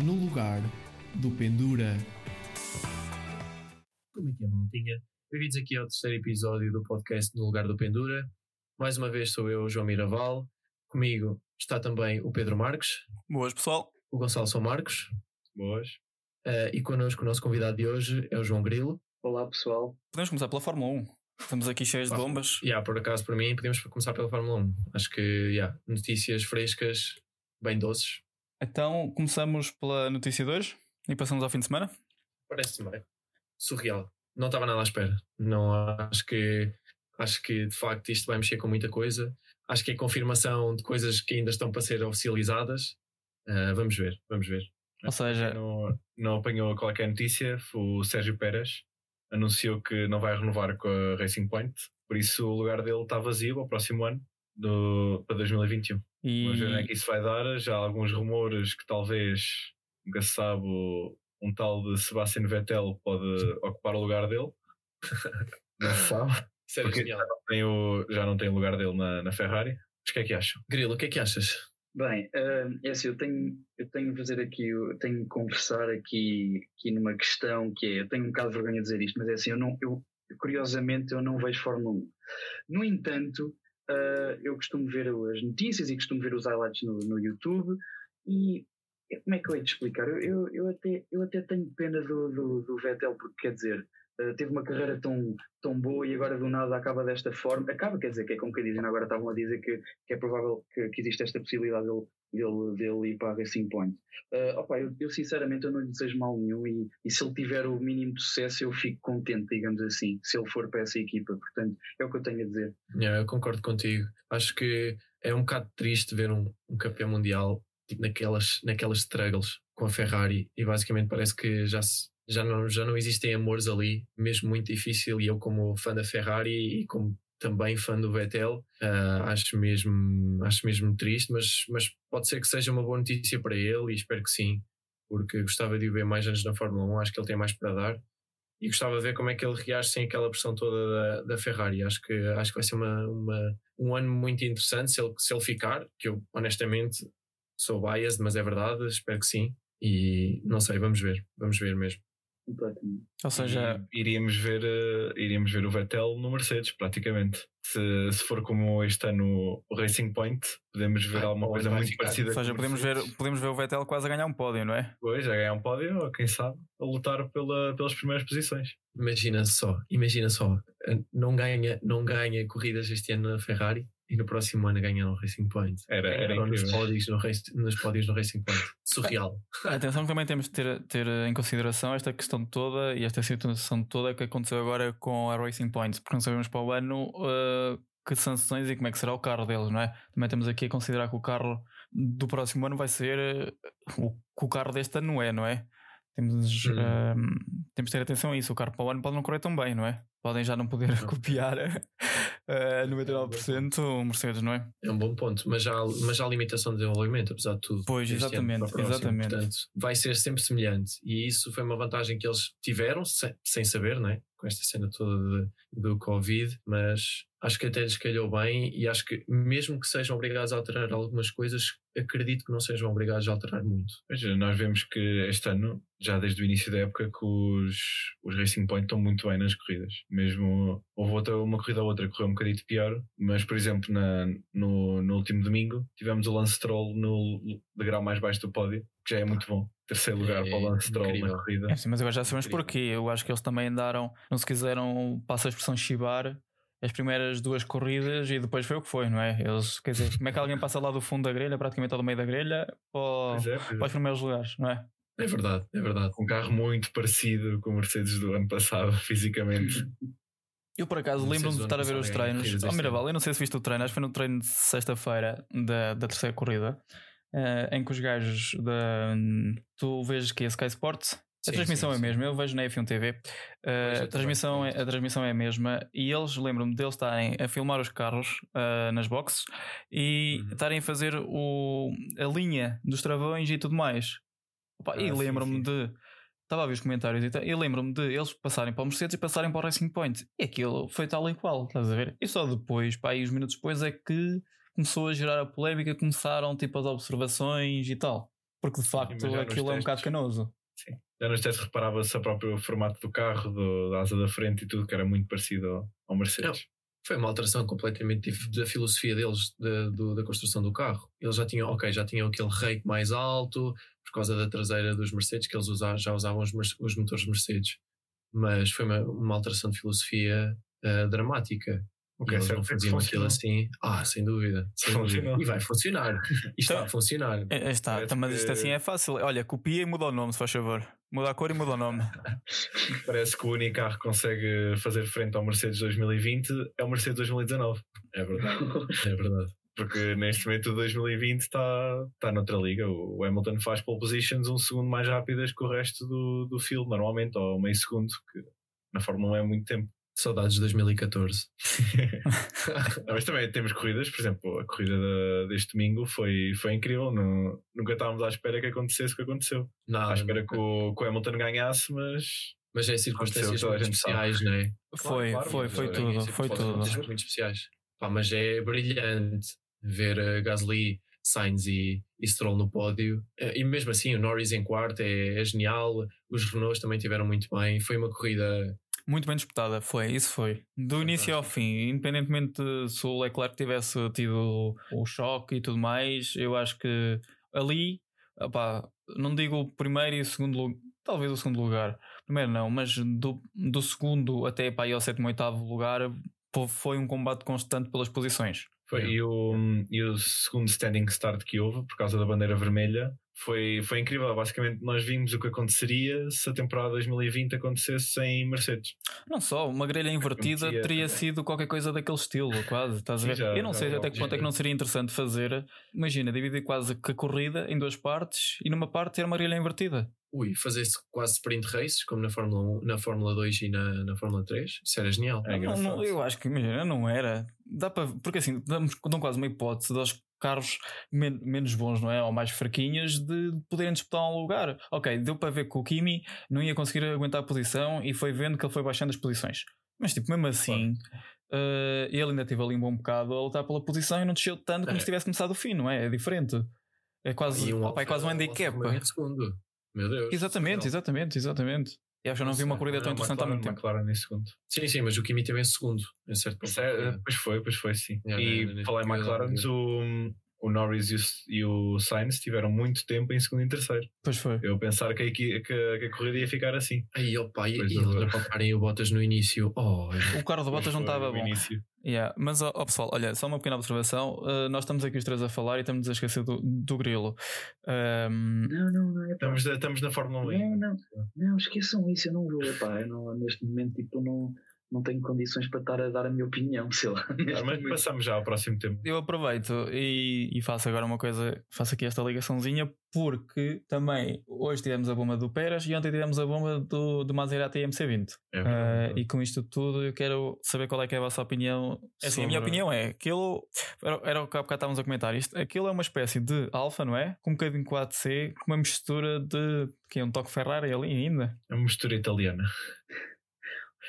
no lugar do Pendura. Como é que é, maltinha? Bem-vindos aqui ao terceiro episódio do podcast No Lugar do Pendura. Mais uma vez sou eu, João Miraval. Comigo está também o Pedro Marques, Boas, pessoal. o Gonçalo São Marcos Boas. eh, e connosco o nosso convidado de hoje é o João Grilo. Olá pessoal. Podemos começar pela Fórmula 1. Estamos aqui cheios de Ah. bombas. Yeah, por acaso, para mim, podemos começar pela Fórmula 1. Acho que, yeah, notícias frescas, bem doces. Então, começamos pela notícia 2 e passamos ao fim de semana. Parece-me bem. Surreal. Não estava nada à espera. Não acho que acho que de facto isto vai mexer com muita coisa. Acho que é confirmação de coisas que ainda estão para ser oficializadas. Ah, vamos ver, vamos ver. Ou seja, Não, não apanhou qualquer notícia. O Sérgio Pérez anunciou que não vai renovar com a Racing Point. Por isso o lugar dele está vazio ao próximo ano, do, para 2021. e Vamos ver onde é que isso vai dar. Já há alguns rumores que talvez, nunca se sabe, um tal de Sebastian Vettel pode ocupar o lugar dele. não se sabe. Sério, Porque genial. já não tem o, já não tem o lugar dele na, na Ferrari. Mas o que é que acham? Grilo, o que é que achas? Bem, eh, é assim, eu tenho, eu tenho de fazer aqui, eu tenho de conversar aqui, aqui numa questão que é, eu tenho um bocado de vergonha de dizer isto, mas é assim, eu não, eu, curiosamente eu não vejo Fórmula 1. No entanto, eh, eu costumo ver as notícias e costumo ver os highlights no, no YouTube e como é que eu hei de explicar? Eu, eu, eu, até, eu até tenho pena do, do, do Vettel, porque quer dizer, eh, teve uma carreira tão, tão boa e agora do nada acaba desta forma. Acaba, quer dizer, que é como que dizem, agora estavam a dizer que, que é provável que, que existe esta possibilidade dele, dele, dele ir para a Racing Point. Eh, opa, eu, eu sinceramente eu não lhe desejo mal nenhum e, e se ele tiver o mínimo de sucesso eu fico contente, digamos assim, se ele for para essa equipa. Portanto, é o que eu tenho a dizer. Yeah, eu concordo contigo. Acho que é um bocado triste ver um, um campeão mundial tipo, naquelas, naquelas struggles com a Ferrari e basicamente parece que já, se- já, não, já não existem amores ali, mesmo muito difícil. E eu, como fã da Ferrari e como também fã do Vettel, ah, acho, mesmo, acho mesmo triste, mas, mas pode ser que seja uma boa notícia para ele e espero que sim, porque gostava de o ver mais anos na Fórmula 1. Acho que ele tem mais para dar e gostava de ver como é que ele reage sem aquela pressão toda da, da Ferrari. Acho que, acho que vai ser uma, uma- um ano muito interessante se ele, se ele ficar, que eu honestamente sou biased, mas é verdade, espero que sim. E não sei, vamos ver, vamos ver mesmo. Completamente. ou seja, E iríamos ver, eh, iríamos ver o Vettel no Mercedes, praticamente. Se, se for como este ano o Racing Point, podemos ver Ah, alguma coisa muito ficar. parecida ou seja podemos, ver, podemos ver o Vettel quase a ganhar um pódio, não é? Pois, a ganhar um pódio, ou quem sabe, a lutar pela, pelas primeiras posições. Imagina só, imagina só, eh, não ganha, não ganha corridas este ano na Ferrari e no próximo ano ganha no Racing Point. Era, era Ganharam nos pódios no, race- nos pódios no Racing Point. Surreal. Atenção que também temos de ter, ter em consideração esta questão toda e esta situação toda que aconteceu agora com a Racing Point, porque não sabemos para o ano uh, que sanções e como é que será o carro deles, não é? Também temos aqui a considerar que o carro do próximo ano vai ser uh, o que o carro deste ano não é, não é? Temos, uh, temos de ter atenção a isso. O carro para o ano pode não correr tão bem, não é? Podem já não poder Não. copiar uh, 99% o Mercedes, não é? É um bom ponto, mas já, há- mas já há limitação de desenvolvimento, apesar de tudo. Pois, exatamente, próximo. exatamente. Portanto, vai ser sempre semelhante. E isso foi uma vantagem que eles tiveram, sem, sem saber, né? com esta cena toda de- do Covid, mas acho que até lhes calhou bem e acho que mesmo que sejam obrigados a alterar algumas coisas, acredito que não sejam obrigados a alterar muito. Veja, nós vemos que este ano, já desde o início da época, que os, os Racing Point estão muito bem nas corridas. Mesmo houve outra, uma corrida ou outra que correu um bocadinho pior, mas por exemplo, na, no, no último domingo tivemos o Lance Stroll no degrau mais baixo do pódio, que já é muito bom. Terceiro lugar É para o Lance Stroll incrível. na corrida. É, sim, mas agora já sabemos Incrível. porquê. Eu acho que eles também andaram, não se quiseram, passa a expressão chibar, as primeiras duas corridas e depois foi o que foi, não é? Eles, quer dizer, como é que alguém passa lá do fundo da grelha, praticamente ao do meio da grelha, para, é, é. para os primeiros lugares, não é? É verdade, é verdade. Um carro muito parecido com o Mercedes do ano passado, fisicamente. Eu por acaso lembro-me de estar a ver os treinos. corridas Oh, Miraval, eu não sei se viste o treino, acho que foi no treino de sexta-feira da, da terceira corrida, eh, em que os gajos da. Tu vês que é Sky Sports. A Sim, transmissão sim, é a sim. mesma, eu vejo na F1 TV. Vejo a, transmissão é, a transmissão é a mesma e eles lembram-me deles estarem a filmar os carros eh, nas boxes e Uhum. estarem a fazer o, a linha dos travões e tudo mais. Opa, Ah, e sim, lembro-me sim. de. Estava a ver os comentários e, tal, e lembro-me de eles passarem para o Mercedes e passarem para o Racing Point. E aquilo foi tal e qual, estás a ver? E só depois, pá, aí uns minutos depois, é que começou a gerar a polémica, começaram tipo as observações e tal. Porque de facto aquilo é um bocado testes- canoso. Já nos testes reparava-se o próprio formato do carro, do, da asa da frente e tudo, que era muito parecido ao, ao Mercedes. Foi uma alteração completamente da filosofia deles, da, do- da construção do carro. Eles já tinham, ok, já tinham aquele rake mais alto, por causa da traseira dos Mercedes, que eles já usavam os, os motores Mercedes. Mas foi uma, uma alteração de filosofia ah, dramática. O E que é eles não é faziam aquilo assim. Ah, sem dúvida. Sem dúvida. E vai funcionar. E está a funcionar. É, é, está, Parece mas isto assim é fácil. Olha, copia e muda o nome, se faz favor. Muda a cor e muda o nome. Parece que o único carro que consegue fazer frente ao Mercedes 2020 é o Mercedes 2019. É verdade. É verdade. Porque neste momento o 2020 está, está noutra liga. O Hamilton faz pole positions um segundo mais rápidas que o resto do, do field, normalmente, ou meio segundo, que na Fórmula 1 é muito tempo. Saudades de 2014. Não, mas também temos corridas, por exemplo, a corrida da- deste domingo foi, foi incrível. Não, nunca estávamos à espera que acontecesse o que aconteceu. Nada. à espera que o, que o Hamilton ganhasse, mas Mas é circunstâncias a muito especiais, não é? Foi, claro, foi, foi é tudo, foi circunstâncias tudo. muito especiais. Pá, mas é brilhante ver uh, Gasly, Sainz e, e Stroll no pódio. Eh, E mesmo assim, o Norris em quarto é, é genial. Os Renaults também tiveram muito bem. Foi uma corrida. Muito bem disputada, foi, isso foi. Do início ao fim, independentemente de se o Leclerc tivesse tido o choque e tudo mais, eu acho que ali, opá, não digo o primeiro e o segundo lugar, talvez o segundo lugar, primeiro não, mas do, do segundo até para aí ao sétimo, oitavo lugar, foi um combate constante pelas posições. foi. E o, e o segundo standing start que houve, por causa da bandeira vermelha, foi, foi incrível. Basicamente, nós vimos o que aconteceria se a temporada 2020 acontecesse sem Mercedes. Não só, uma grelha invertida teria também. sido qualquer coisa daquele estilo, quase. Estás a ver? já- eu não já sei era até que ponto é que não seria interessante fazer. Imagina, dividir quase que a corrida em duas partes e numa parte ter uma grelha invertida. Ui, fazer-se quase sprint races, como na Fórmula 1, na Fórmula 2 e na, na Fórmula 3. Isso era genial. É Não, não, eu acho que, imagina, não era. Dá para, porque assim, damos, dão quase uma hipótese dos carros men- menos bons, não é? Ou mais fraquinhos de poderem disputar um lugar. Ok, deu para ver que o Kimi não ia conseguir aguentar a posição e foi vendo que ele foi baixando as posições. Mas, tipo, mesmo assim, eh, ele ainda teve ali um bom bocado a lutar pela posição e não desceu tanto como É. se tivesse começado o fim, não é? É diferente. É quase, E um opa, é quase um handicap. Meu Deus. Exatamente, exatamente, exatamente. Eu acho que eu não vi uma corrida tão Não, interessante há muito tempo. McLaren em segundo. Sim, sim, mas o Kimi teve em segundo. Em certo ponto. Certo, Pois foi, pois foi, sim. Yeah, e falar em McLaren, o, o Norris e o, e o Sainz tiveram muito tempo em segundo e terceiro. Pois foi. Eu pensar que a, que a- que a corrida ia ficar assim. Aí, opa, e, e apontarem o Bottas no início. Oh, O carro do Bottas não estava bom. início. Yeah, Mas, ó ó, pessoal, olha, só uma pequena observação. Uh, nós estamos aqui os três a falar e estamos a esquecer do, do grilo. Um, Não, não, não é. Estamos, na- estamos na Fórmula 1. Não, não, não, esqueçam isso, eu não vou, epá, eu não, neste momento tipo, não, não tenho condições para estar a dar a minha opinião, sei lá. Neste mas momento. passamos já ao próximo tema. eu aproveito e, e faço agora uma coisa, faço aqui esta ligaçãozinha, porque também hoje tivemos a bomba do Peras e ontem tivemos a bomba do, do Maserati MC20. É Uh, verdade. e com isto tudo, eu quero saber qual é que é a vossa opinião. Assim, a minha Sobre- opinião é aquilo era, era o que há bocado estávamos a comentar. Isto, aquilo é uma espécie de Alfa, não é? Com um bocadinho de 4C, com uma mistura de que é um toque Ferrari ali ainda. É uma mistura italiana.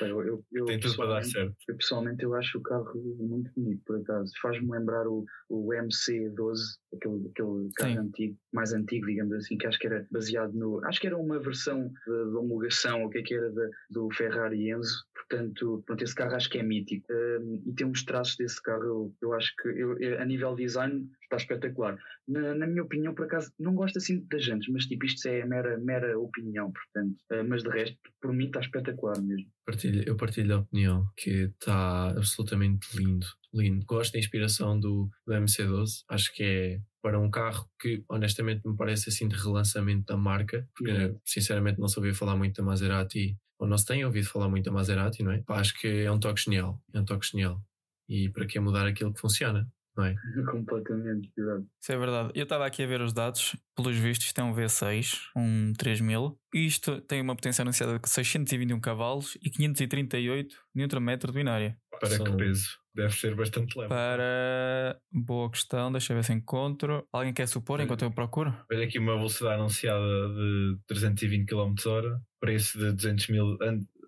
Eu, eu, eu Tem tudo para dar certo. Eu pessoalmente eu acho o carro muito bonito, por acaso. Faz-me lembrar o, o MC12, aquele, aquele carro Sim. antigo, mais antigo, digamos assim, que acho que era baseado no. Acho que era uma versão de, de homologação, o que é que era da- do Ferrari Enzo. Portanto, pronto, esse carro acho que é mítico. Um, e tem uns traços desse carro, eu, eu acho que eu- a nível design está espetacular. Na, na minha opinião, por acaso, não gosto assim das jantes, mas tipo, isto é mera, mera opinião, portanto. Uh, mas de resto, por mim está espetacular mesmo. Partilho- eu partilho a opinião que está absolutamente lindo. Lindo. Gosto da inspiração do, do MC12. Acho que é para um carro que honestamente me parece assim de relançamento da marca, porque Uhum. sinceramente não se ouvia falar muito da Maserati, ou não se tem ouvido falar muito da Maserati, não é? Pá, acho que é um toque genial. É um toque genial. E para que mudar aquilo que funciona, não é? Completamente, exato. Isso é verdade. Eu estava aqui a ver os dados. Pelos vistos, isto é um V6, um 3000. Isto tem uma potência anunciada de 621 cavalos e 538 Nm de binária. Para São- que peso? Deve ser bastante leve. Para. Boa questão, deixa eu ver se encontro. Alguém quer supor enquanto eu procuro? Olha aqui uma velocidade anunciada de 320 km h preço de 200 mil,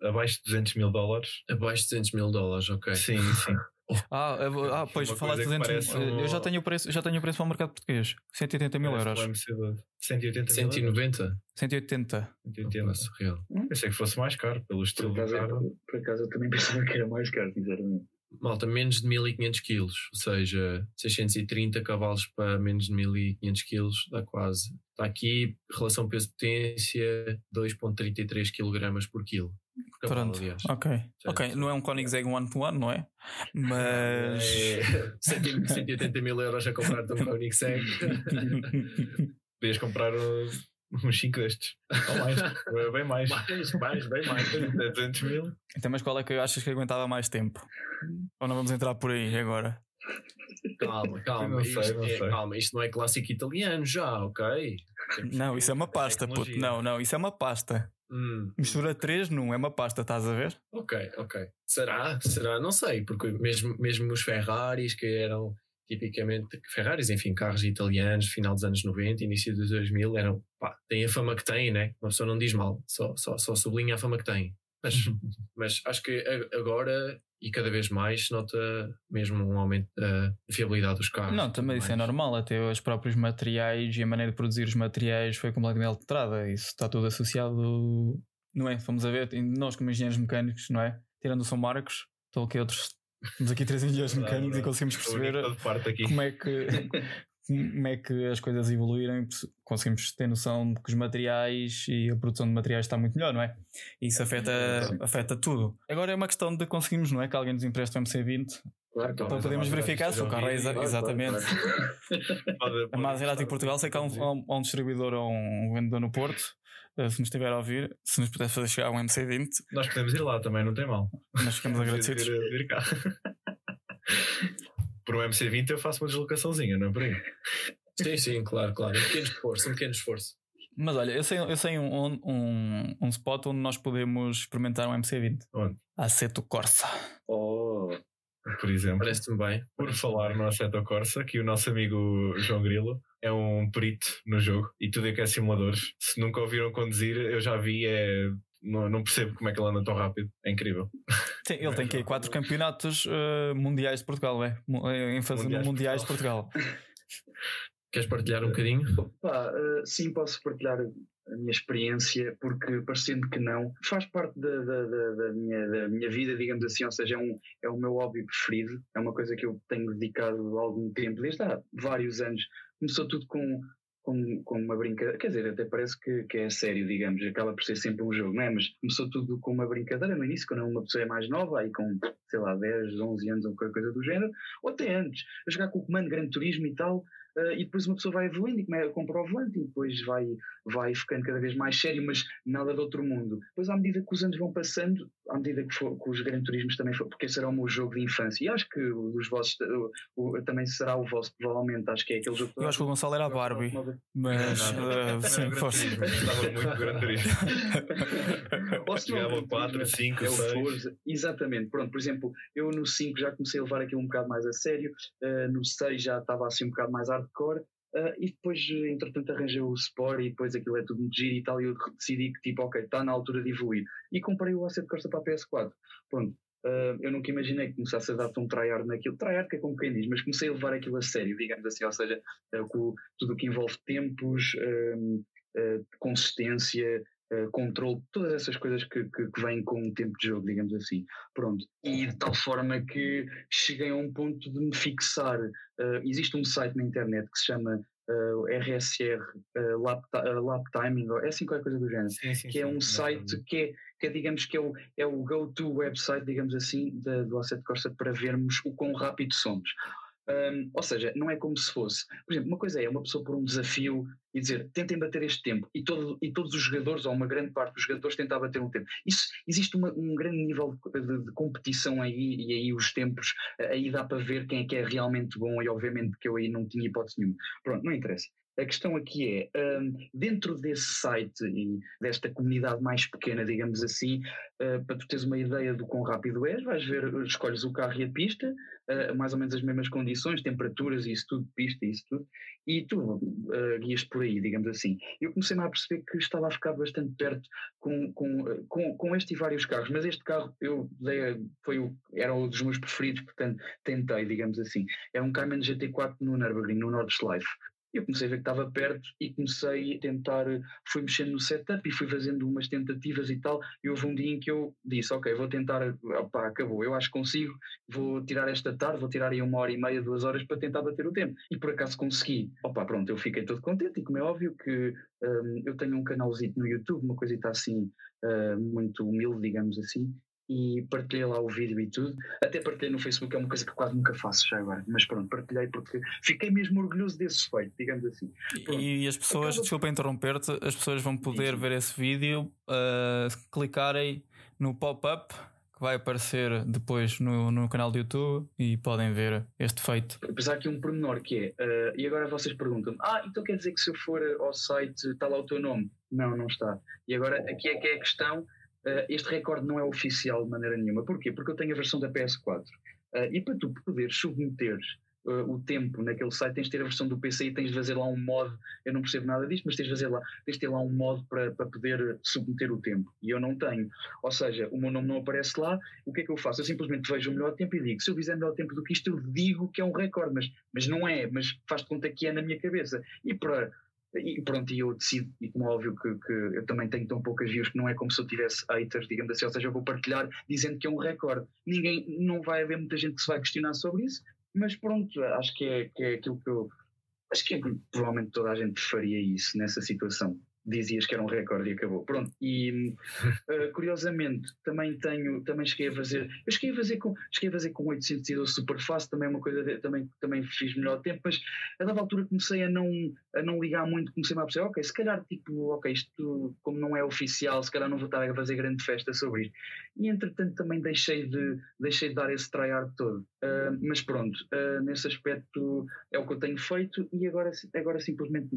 abaixo de 200 mil dólares. Abaixo de 200 mil dólares, ok. Sim, sim. Ah, ah, pois Uma falaste coisa que 200 parece mil. um- Eu já tenho o preço, já tenho o preço para o mercado português. 180 mil Parece euros. um MC12. 180 mil euros. 190? 180. 180. Nossa, real. Pensei que fosse mais caro, pelo Por estilo do acaso, carro. por acaso eu também pensava que era mais caro, sinceramente. Malta, menos de 1500 quilos, ou seja, 630 cavalos para menos de 1500 quilos, dá quase. Está aqui, relação peso-potência, 2,33 kg por quilo. Cavalo, Pronto. aliás. Ok. Ok. Não é um Koenigsegg one to one, não é? Mas. É, 100 180 mil euros a comprar-te um Koenigsegg. Podias comprar uns 5 destes. Ou mais. bem mais. mais, mais, bem mais. 200 mil. Então, mas qual é que achas que aguentava mais tempo? Ou não vamos entrar por aí agora? Calma, calma. Não sei, isto não é- sei. calma, isto não é clássico italiano já, ok? Não, isso é uma pasta, puto. Não, não, isso é uma pasta. Hum, Mistura três num, é uma pasta, estás a ver? ok, ok. Será? Será? Não sei, porque mesmo, mesmo os Ferraris, que eram tipicamente Ferraris, enfim, carros italianos, final dos anos 90, início dos 2000, eram, pá, têm a fama que têm, né? Uma pessoa não diz mal, só, só, só sublinha a fama que têm. Mas, mas acho que agora e cada vez mais se nota mesmo um aumento da fiabilidade dos carros. Não, também isso é normal. Até os próprios materiais e a maneira de produzir os materiais foi completamente alterada. Isso está tudo associado, não é? Vamos a ver, e nós como engenheiros mecânicos, não é? Tirando o São Marcos, estou aqui outros. Temos aqui três engenheiros mecânicos e verdade. conseguimos Estou único perceber como é que como é que as coisas evoluírem, conseguimos ter noção de que os materiais e a produção de materiais está muito melhor, não é? Isso afeta, afeta tudo. Agora é uma questão de conseguirmos, não é? Que alguém nos empreste o MC20 Claro, então podemos verificar se o carro é exatamente. A Maserati Portugal sei que há um, um- um distribuidor ou um vendedor no Porto. eh, Se nos estiver a ouvir, se nos pudesse fazer chegar um MC20, Nós podemos ir lá também, não tem mal. nós ficamos agradecidos. Vir, vir cá. Por um MC20 eu faço uma deslocaçãozinha, não é por aí? Sim, sim, claro, claro. Um pequeno esforço, um pequeno esforço. Mas olha, eu sei, eu sei um, um, um spot onde nós podemos experimentar um MC20. Onde? Aceto Corsa. Oh, Por exemplo. Parece-me bem. Por falar no Assetto Corsa, que o nosso amigo João Grilo é um perito no jogo e tudo é que é simuladores. Se nunca ouviram conduzir, eu já vi, é. Não, não percebo como é que ele anda tão rápido. É incrível. Tem- ele tem que ir quatro campeonatos eh, mundiais de Portugal, é? Eh, Em fazer Mundiais de mundiais de Portugal. Queres partilhar um bocadinho? Pá, eh, sim, posso partilhar a minha experiência, porque parecendo que não, faz parte da, da, da, da minha, da minha vida, digamos assim, ou seja, é, um, é o meu hobby preferido, é uma coisa que eu tenho dedicado algum tempo, desde há vários anos. Começou tudo com, com, com uma brincadeira, quer dizer, até parece que, que é sério, digamos, acaba por ser sempre um jogo, não é? Mas começou tudo com uma brincadeira no início, quando uma pessoa é mais nova, aí com, sei lá, 10, 11 anos ou qualquer coisa do género, ou até antes, a jogar com o comando Grande Turismo e tal, Uh, e depois uma pessoa vai evoluindo e compra o volante e depois vai, vai ficando cada vez mais sério, mas nada de outro mundo. Depois, à medida que os anos vão passando, à medida que, for, que os Gran Turismos também for, porque esse será o meu jogo de infância, e acho que o dos vossos o- o- também será o vosso, provavelmente, acho que é aquele jogo Eu acho que o Gonçalo era a Barbie, mas não, sim, força. Turismo. Estava muito Gran Turismo. Ao 4, Turismo, 5, é o 6. Forza. Exatamente, pronto, por exemplo, eu no 5 já comecei a levar aquilo um bocado mais a sério, uh, no 6 já estava assim um bocado mais hardcore, uh, e depois, entretanto, arranjei o Sport e depois aquilo é tudo muito giro e tal, e eu decidi que, tipo, ok, está na altura de evoluir. E comprei o Asset Costa para a PS4. Pronto. Uh, eu nunca imaginei que começasse a dar tão tryhard naquilo, tryhard que é como quem diz, mas comecei a levar aquilo a sério, digamos assim, ou seja, uh, com tudo o que envolve tempos, um, uh, consistência, uh, controle, todas essas coisas que, que, que vêm com o tempo de jogo, digamos assim. Pronto. E de tal forma que cheguei a um ponto de me fixar. Uh, existe um site na internet que se chama uh, RSR uh, Lap, uh, Lap Timing, ou é assim qualquer coisa do género Sim, sim, que é sim. um site que é, que é, digamos que é o, é o go-to website, digamos assim, da- do Asset Corsa para vermos o quão rápido somos. Um, ou seja, não é como se fosse. Por exemplo, uma coisa é uma pessoa por um desafio e dizer tentem bater este tempo e, todo, e todos os jogadores, ou uma grande parte dos jogadores, tentar bater um tempo. Isso, existe uma- um grande nível de- de competição aí e aí os tempos, aí dá para ver quem é que é realmente bom e obviamente que eu aí não tinha hipótese nenhuma. Pronto, não interessa. A questão aqui é, um, dentro desse site e desta comunidade mais pequena, digamos assim, uh, para tu teres uma ideia do quão rápido és, vais ver, escolhes o carro e a pista, uh, mais ou menos as mesmas condições, temperaturas e isso tudo, pista e isso tudo, e tu uh, guias por aí, digamos assim. Eu comecei-me a perceber que estava a ficar bastante perto com, com, com, com este e vários carros, mas este carro eu dei, foi o, era um dos meus preferidos, portanto tentei, digamos assim. É um Cayman GT4 no Nürburgring, no Nordschleife. Eu comecei a ver que estava perto e comecei a tentar, fui mexendo no setup e fui fazendo umas tentativas e tal. E houve um dia em que eu disse: Ok, vou tentar, opá, acabou, eu acho que consigo, vou tirar esta tarde, vou tirar aí uma hora e meia, duas horas para tentar bater o tempo. E por acaso consegui. Opá, pronto, eu fiquei todo contente e, como é óbvio, que um, eu tenho um canalzinho no YouTube, uma coisita assim, uh, muito humilde, digamos assim, e partilhei lá o vídeo e tudo. Até partilhei no Facebook, é uma coisa que quase nunca faço já agora, mas pronto, partilhei porque fiquei mesmo orgulhoso desse feito, digamos assim. Pronto. E as pessoas, Acaba... desculpa interromper-te, as pessoas vão poder sim, ver esse vídeo, uh, clicarem no pop-up que vai aparecer depois no, no canal do YouTube e podem ver este feito. Apesar que um pormenor que é, uh, e agora vocês perguntam ah, então quer dizer que se eu for ao site está lá o teu nome? Não, não está. E agora aqui é que é a questão este recorde não é oficial de maneira nenhuma. Porquê? Porque eu tenho a versão da PS4. Uh, eh, e para tu poderes submeter uh, o tempo naquele site, tens de ter a versão do PC e tens de fazer lá um mod. Eu não percebo nada disto, mas tens de, fazer lá, tens de ter lá um mod para, para poder submeter o tempo. E eu não tenho. Ou seja, o meu nome não aparece lá. O que é que eu faço? Eu simplesmente vejo o melhor tempo e digo: se eu fizer melhor tempo do que isto, eu digo que é um recorde. Mas, mas não é. Mas faz de conta que é na minha cabeça. E para e pronto, e eu decido, e como é óbvio que, que, eu também tenho tão poucas views que não é como se eu tivesse haters, digamos assim, ou seja, eu vou partilhar dizendo que é um recorde. Ninguém, não vai haver muita gente que se vai questionar sobre isso, mas pronto, acho que é, que é aquilo que eu. Acho que é, provavelmente toda a gente faria isso nessa situação dizias que era um recorde e acabou. Pronto, e uh, curiosamente também tenho, também cheguei a fazer, eu cheguei a fazer com, cheguei a fazer com 812 super fácil, também é uma coisa, de, também, também fiz melhor tempo, mas a dada altura comecei a não, a não ligar muito, comecei a perceber, ok, se calhar tipo, ok, isto como não é oficial, se calhar não vou estar a fazer grande festa sobre isto. E entretanto também deixei de, deixei de dar esse tryhard todo. Uh, mas pronto, uh, nesse aspecto é o que eu tenho feito e agora, agora simplesmente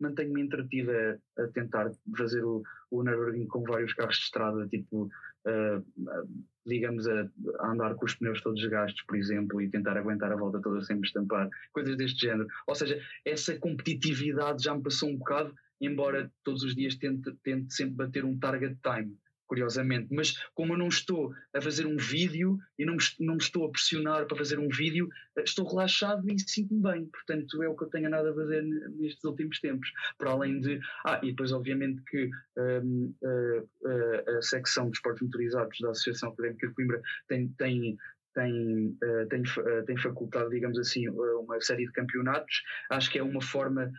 mantenho-me entretida a tentar fazer o, o Nürburgring com vários carros de estrada, tipo, uh, digamos, a, a, andar com os pneus todos gastos, por exemplo, e tentar aguentar a volta toda sem me estampar, coisas deste género. Ou seja, essa competitividade já me passou um bocado, embora todos os dias tente, tente sempre bater um target time curiosamente. Mas como eu não estou a fazer um vídeo e não não me estou a pressionar para fazer um vídeo, eh, estou relaxado e sinto-me bem. Portanto, é o que eu tenho nada a fazer nestes últimos tempos. Para além de. Ah, e depois, obviamente, que um, a, a, a, secção de esportes motorizados da Associação Académica de Coimbra tem. tem tem, uh, tem, uh, tem facultado, digamos assim, uma série de campeonatos. Acho que é uma forma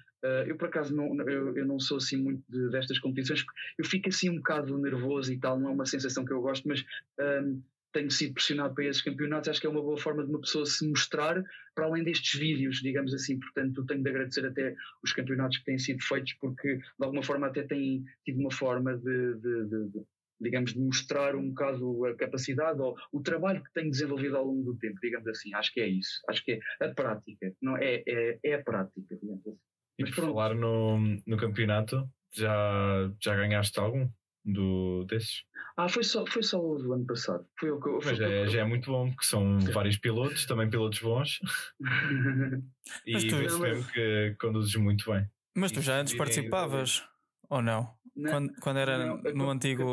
eu por acaso não, eu, eu, não sou assim muito de, destas competições, eu fico assim um bocado nervoso e tal, não é uma sensação que eu gosto, mas um, tenho sido pressionado para esses campeonatos, acho que é uma boa forma de uma pessoa se mostrar para além destes vídeos, digamos assim, portanto tenho de agradecer até os campeonatos que têm sido feitos porque de alguma forma até têm tido uma forma de, de, de digamos, de mostrar um bocado a capacidade ou o trabalho que tenho desenvolvido ao longo do tempo, digamos assim. Acho que é isso. Acho que é a prática. Não, é, é, é a prática, digamos assim. E por falar no, no campeonato, já, já ganhaste algum do, desses? Ah, foi só, foi só o do ano passado. Foi o que, Mas já, é, já é muito bom, porque são vários pilotos, também pilotos bons. e vê-se mesmo que conduzes muito bem. Mas tu já antes participavas, ou não? Não? Quando, quando era não, no antigo.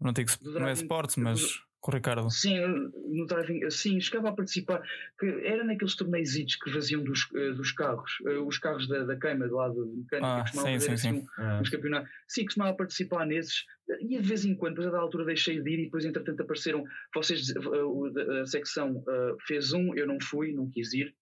No antigo não é Sports, mas com o Ricardo. Sim, no driving, sim, chegava a participar, que era naqueles torneios que faziam dos, uh, dos carros, uh, os carros da, da queima do lado mecânico, ah, sim, sim, assim, sim. Um, uns campeonatos. Sim, costumava participar nesses, e de vez em quando, depois a da altura deixei de ir e depois entretanto apareceram, vocês, a, a secção uh, fez um, eu não fui, não quis ir,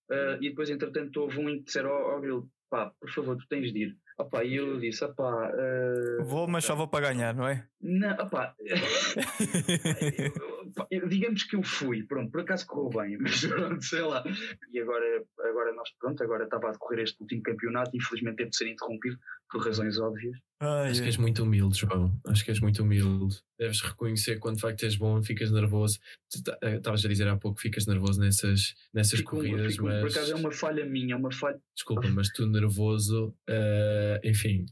e depois entretanto houve um em que disseram, ó oh, pá, por favor, tu tens de ir. Opa, e eu disse, opá. Uh... Vou, mas só vou para ganhar, não é? Não, opá. digamos que eu fui, pronto, por acaso correu bem, mas pronto, sei lá. E agora, agora nós, pronto, agora estava a decorrer este último campeonato, infelizmente teve de ser interrompido por razões óbvias. Ai, Acho que ai. és muito humilde, João. Acho que és muito humilde. Deves reconhecer quando de facto és bom, ficas nervoso. Eh, Estavas a dizer há pouco que ficas nervoso nessas, nessas Fico- corridas, fico- mas. Por acaso é uma falha minha, é uma falha. Desculpa, mas tu nervoso, eh, enfim,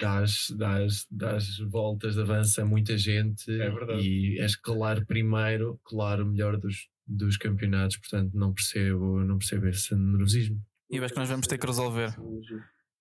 dás, dás, dás voltas de avanço a muita gente É verdade. e és claro primeiro, claro melhor dos, dos campeonatos, portanto não percebo, não percebo esse nervosismo. E eu acho que nós vamos ter que resolver.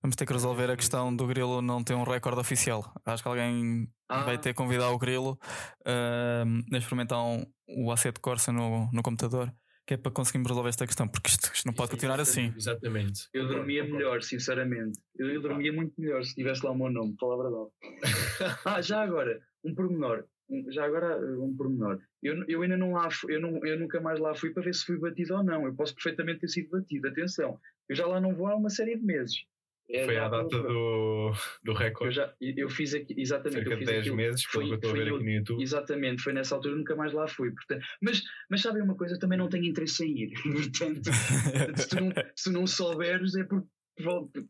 Vamos ter que resolver a questão do Grilo não ter um recorde oficial. Acho que alguém Ah. vai ter que convidar o Grilo ahm, a experimentar um, o Asset Corsa no, no computador, que é para conseguirmos resolver esta questão, porque isto, isto não pode continuar assim. Exatamente. Eu dormia melhor, sinceramente. Eu, eu dormia muito melhor se tivesse lá o meu nome, palavra verdade. ah, já agora, um pormenor. Um- Já agora, um pormenor. Eu, eu ainda não lá fui, eu, não, eu nunca mais lá fui para ver se fui batido ou não. Eu posso perfeitamente ter sido batido. Atenção, eu já lá não vou há uma série de meses. É Foi à data do, do Eu, recorde, já, eu fiz aqui, exatamente. cerca eu de fiz 10 aquilo- meses, pelo que eu estou a ver eu- aqui no YouTube. Exatamente, foi nessa altura nunca mais lá fui. Portanto, mas, mas sabem uma coisa, eu também não tenho interesse em ir. Portanto, se, tu não, se não souberes, é porque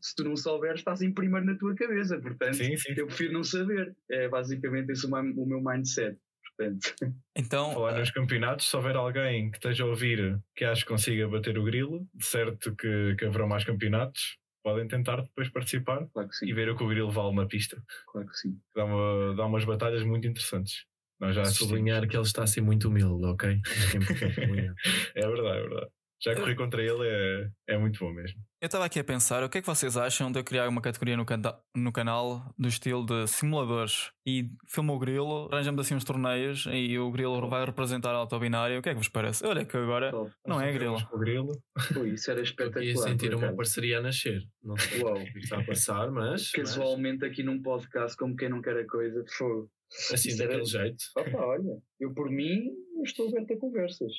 se tu não souberes, estás em primeiro na tua cabeça. Portanto, Sim, sim. eu prefiro não saber. É basicamente esse o, mi- o meu mindset. Portanto, Então, Falar nos campeonatos, se houver alguém que esteja a ouvir que acho que consiga bater o grilo, de certo que, que haverão mais campeonatos, podem tentar depois participar claro que sim. e ver o que o grilo vale na pista. Claro que sim. Dá, uma, dá umas batalhas muito interessantes. Nós já assistimos. Sublinhar que ele está a ser muito humilde, ok? É verdade, é verdade. Já correr contra ele é, é muito bom mesmo. eu estava aqui a pensar, o que é que vocês acham de eu criar uma categoria no, canta- no canal do estilo de simuladores e filma o Grilo, arranjamos assim uns torneios e o Grilo vai representar a autobinária. O que é que vos parece? Olha que agora Top. não é Grilo. o grilo. Ui, isso era Estou aqui a espetacular. sentir uma parceria a nascer. Não sei Uau. o que está a passar, mas. mas Casualmente aqui num podcast, como quem não quer a coisa, de fogo. Assim, Isso era- daquele jeito. Opa, olha, eu por mim estou aberto a conversas.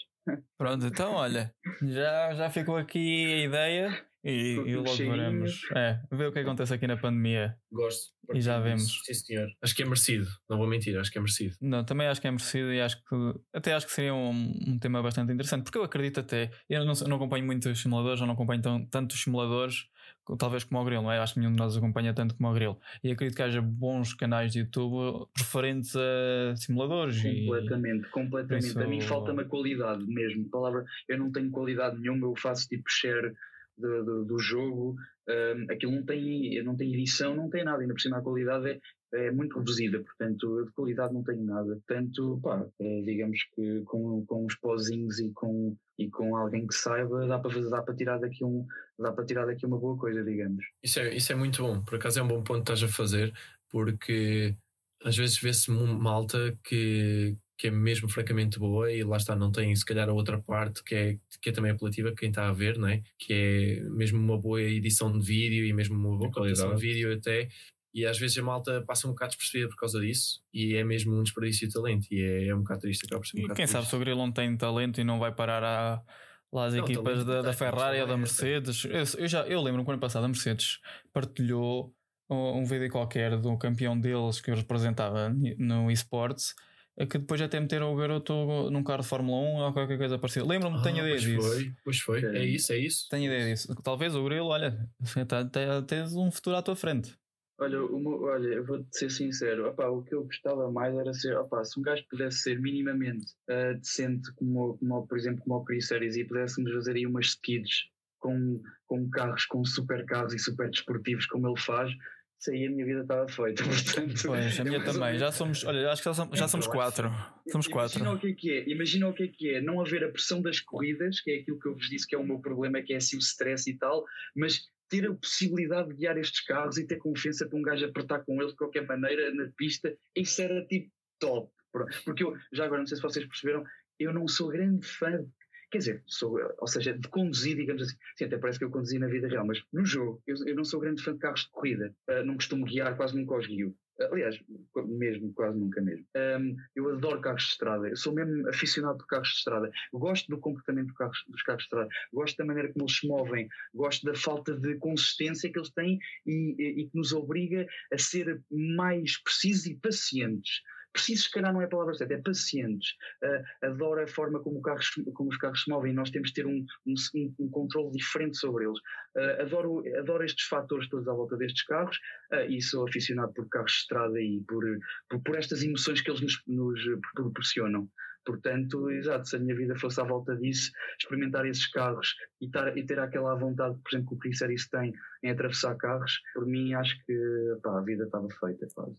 Pronto, então olha, já, já ficou aqui a ideia e, e logo cheirinho. veremos. É, ver o que acontece aqui na pandemia. Gosto. E já vemos. Sim, senhor. Acho que é merecido. Não vou mentir, acho que é merecido. Não, também acho que é merecido e acho que até acho que seria um, um tema bastante interessante, porque eu acredito até, eu não, não acompanho muitos simuladores, eu não acompanho tão, tantos simuladores, talvez como o Grilo, não é? Acho que nenhum de nós acompanha tanto como o Grilo. E acredito que haja bons canais de YouTube referentes a simuladores e Completamente, completamente. A mim falta-me a qualidade mesmo. Palavra, eu não tenho qualidade nenhuma, eu faço tipo share do, do, do jogo. hum, aquilo não tem, não tem edição, não tem nada. Ainda por cima a qualidade é, é muito reduzida, portanto, eu de qualidade não tenho nada. Portanto, pá, eh, digamos que com, com uns pozinhos e com, e com alguém que saiba, dá para, fazer, dá para tirar daqui um, dá para tirar daqui uma boa coisa, digamos. Isso é, isso é muito bom. Por acaso é um bom ponto que estás a fazer, porque às vezes vê-se malta que, que é mesmo francamente boa e lá está, não tem se calhar a outra parte que é, que é também apelativa, quem está a ver, não é? que é mesmo uma boa edição de vídeo e mesmo uma boa De qualidade de vídeo até. E às vezes a malta passa um bocado despercebida por causa disso e é mesmo um desperdício de talento e é, é um bocado triste. Acaba por ser um E quem sabe triste. se o Grilo não tem talento e não vai parar a, lá às Não, equipas da, da Ferrari ou da Mercedes. Eu, eu já, eu lembro que no ano passado a Mercedes partilhou um, vídeo qualquer do campeão deles que eu representava no eSports. eh, Que depois até meteram o garoto num carro de Fórmula 1 ou qualquer coisa parecida. Lembro-me, tenho Ah, ideia pois disso. Foi, pois foi, é Caramba. isso, é isso. Tenho ideia disso. Talvez o Grilo, olha, tá- tá- tens um futuro à tua frente. Olha, meu- olha, eu vou-te ser sincero, opá, o que eu gostava mais era ser, opá, se um gajo pudesse ser minimamente ah, decente, como, como, por exemplo, como o Chris Series, e pudéssemos fazer aí umas skids com, com carros, com super carros e super desportivos, como ele faz, isso aí a minha vida estava feita. Portanto, Pois, a é minha também. Já somos, olha, acho que já somos, já somos quatro. Somos quatro. Imagina o que é que é, imagina o que é que é, não haver a pressão das corridas, que é aquilo que eu vos disse que é o meu problema, que é assim o stress e tal, mas ter a possibilidade de guiar estes carros e ter confiança para um gajo apertar com eles de qualquer maneira na pista, isso era tipo top. Porque eu, já agora não sei se vocês perceberam, eu não sou grande fã, quer dizer, sou, ou seja, de conduzir, digamos assim, sim, até parece que eu conduzi na vida real, mas no jogo, eu, eu não sou grande fã de carros de corrida, Ah, não costumo guiar, quase nunca os guio. Aliás, mesmo, quase nunca mesmo. Um, eu adoro carros de estrada, eu sou mesmo aficionado por carros de estrada. Gosto do comportamento carros- dos carros de estrada, gosto da maneira como eles se movem, gosto da falta de consistência que eles têm e, e- e que nos obriga a ser mais precisos e pacientes. Precisos, se calhar não é a palavra certa, é pacientes. Uh, adoro a forma como, carros, como, os carros se movem nós temos de ter um, um, um controle diferente sobre eles. Uh, adoro, adoro estes fatores todos à volta destes carros uh, e sou aficionado por carros de estrada e por, por, por estas emoções que eles nos, nos proporcionam. Portanto, exato, se a minha vida fosse à volta disso, experimentar esses carros e, tar, e ter aquela vontade, por exemplo, que o Chris Harris tem em atravessar carros, por mim acho que pá, a vida estava feita quase.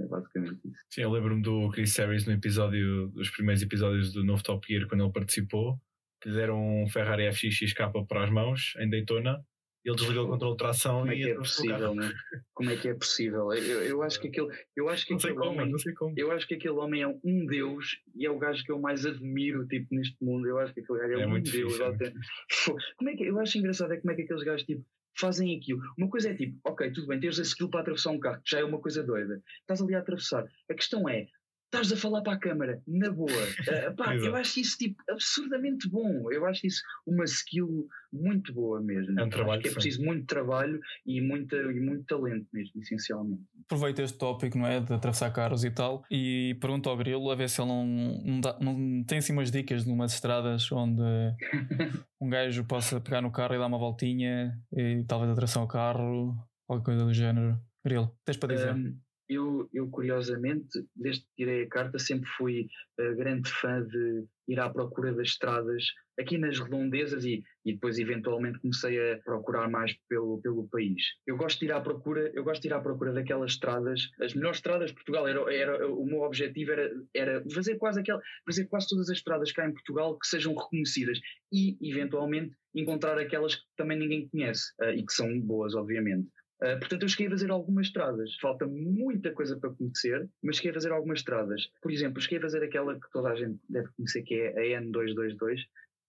É basicamente isso. Sim, eu lembro-me do Chris Harris no episódio, dos primeiros episódios do novo Top Gear, quando ele participou, que lhe deram um Ferrari FXXK para as mãos em Daytona ele desligou o controle de tração como é que é possível, né? Como é que é possível? Eu, eu acho que aquele, eu acho que não sei aquele como, homem, não sei como. eu acho que aquele homem é um deus e é o gajo que eu mais admiro tipo neste mundo. Eu acho que aquele gajo é, É um muito deus. fixe, é Como é que eu acho engraçado é como é que aqueles gajos tipo fazem aquilo. Uma coisa é tipo, ok, tudo bem, tens a skill para atravessar um carro, já é uma coisa doida. Estás ali a atravessar. A questão é, estás a falar para a câmara, na boa. Uh, pá, eu acho isso tipo absurdamente bom. Eu acho isso uma skill muito boa mesmo. É um trabalho, é preciso muito trabalho e, muita, e muito talento mesmo, essencialmente. Aproveito este tópico, não é? De atravessar carros e tal, e pergunto ao Grilo a ver se ele não, não, dá- não tem assim umas dicas numas estradas onde um gajo possa pegar no carro e dar uma voltinha e talvez atravessar o carro, qualquer coisa do género. Grilo, tens para dizer? Um, eu, eu, curiosamente, desde que tirei a carta, sempre fui uh, grande fã de ir à procura das estradas aqui nas redondezas e, e depois eventualmente comecei a procurar mais pelo, pelo país. Eu gosto de ir à procura, eu gosto de ir à procura daquelas estradas, as melhores estradas de Portugal, era, era, o meu objetivo era, era fazer quase aquela, fazer quase todas as estradas cá em Portugal que sejam reconhecidas e eventualmente encontrar aquelas que também ninguém conhece uh, e que são boas, obviamente. Uh, portanto, eu cheguei a fazer algumas estradas. Falta muita coisa para conhecer, mas cheguei a fazer algumas estradas. Por exemplo, cheguei a fazer aquela que toda a gente deve conhecer, que é a N222,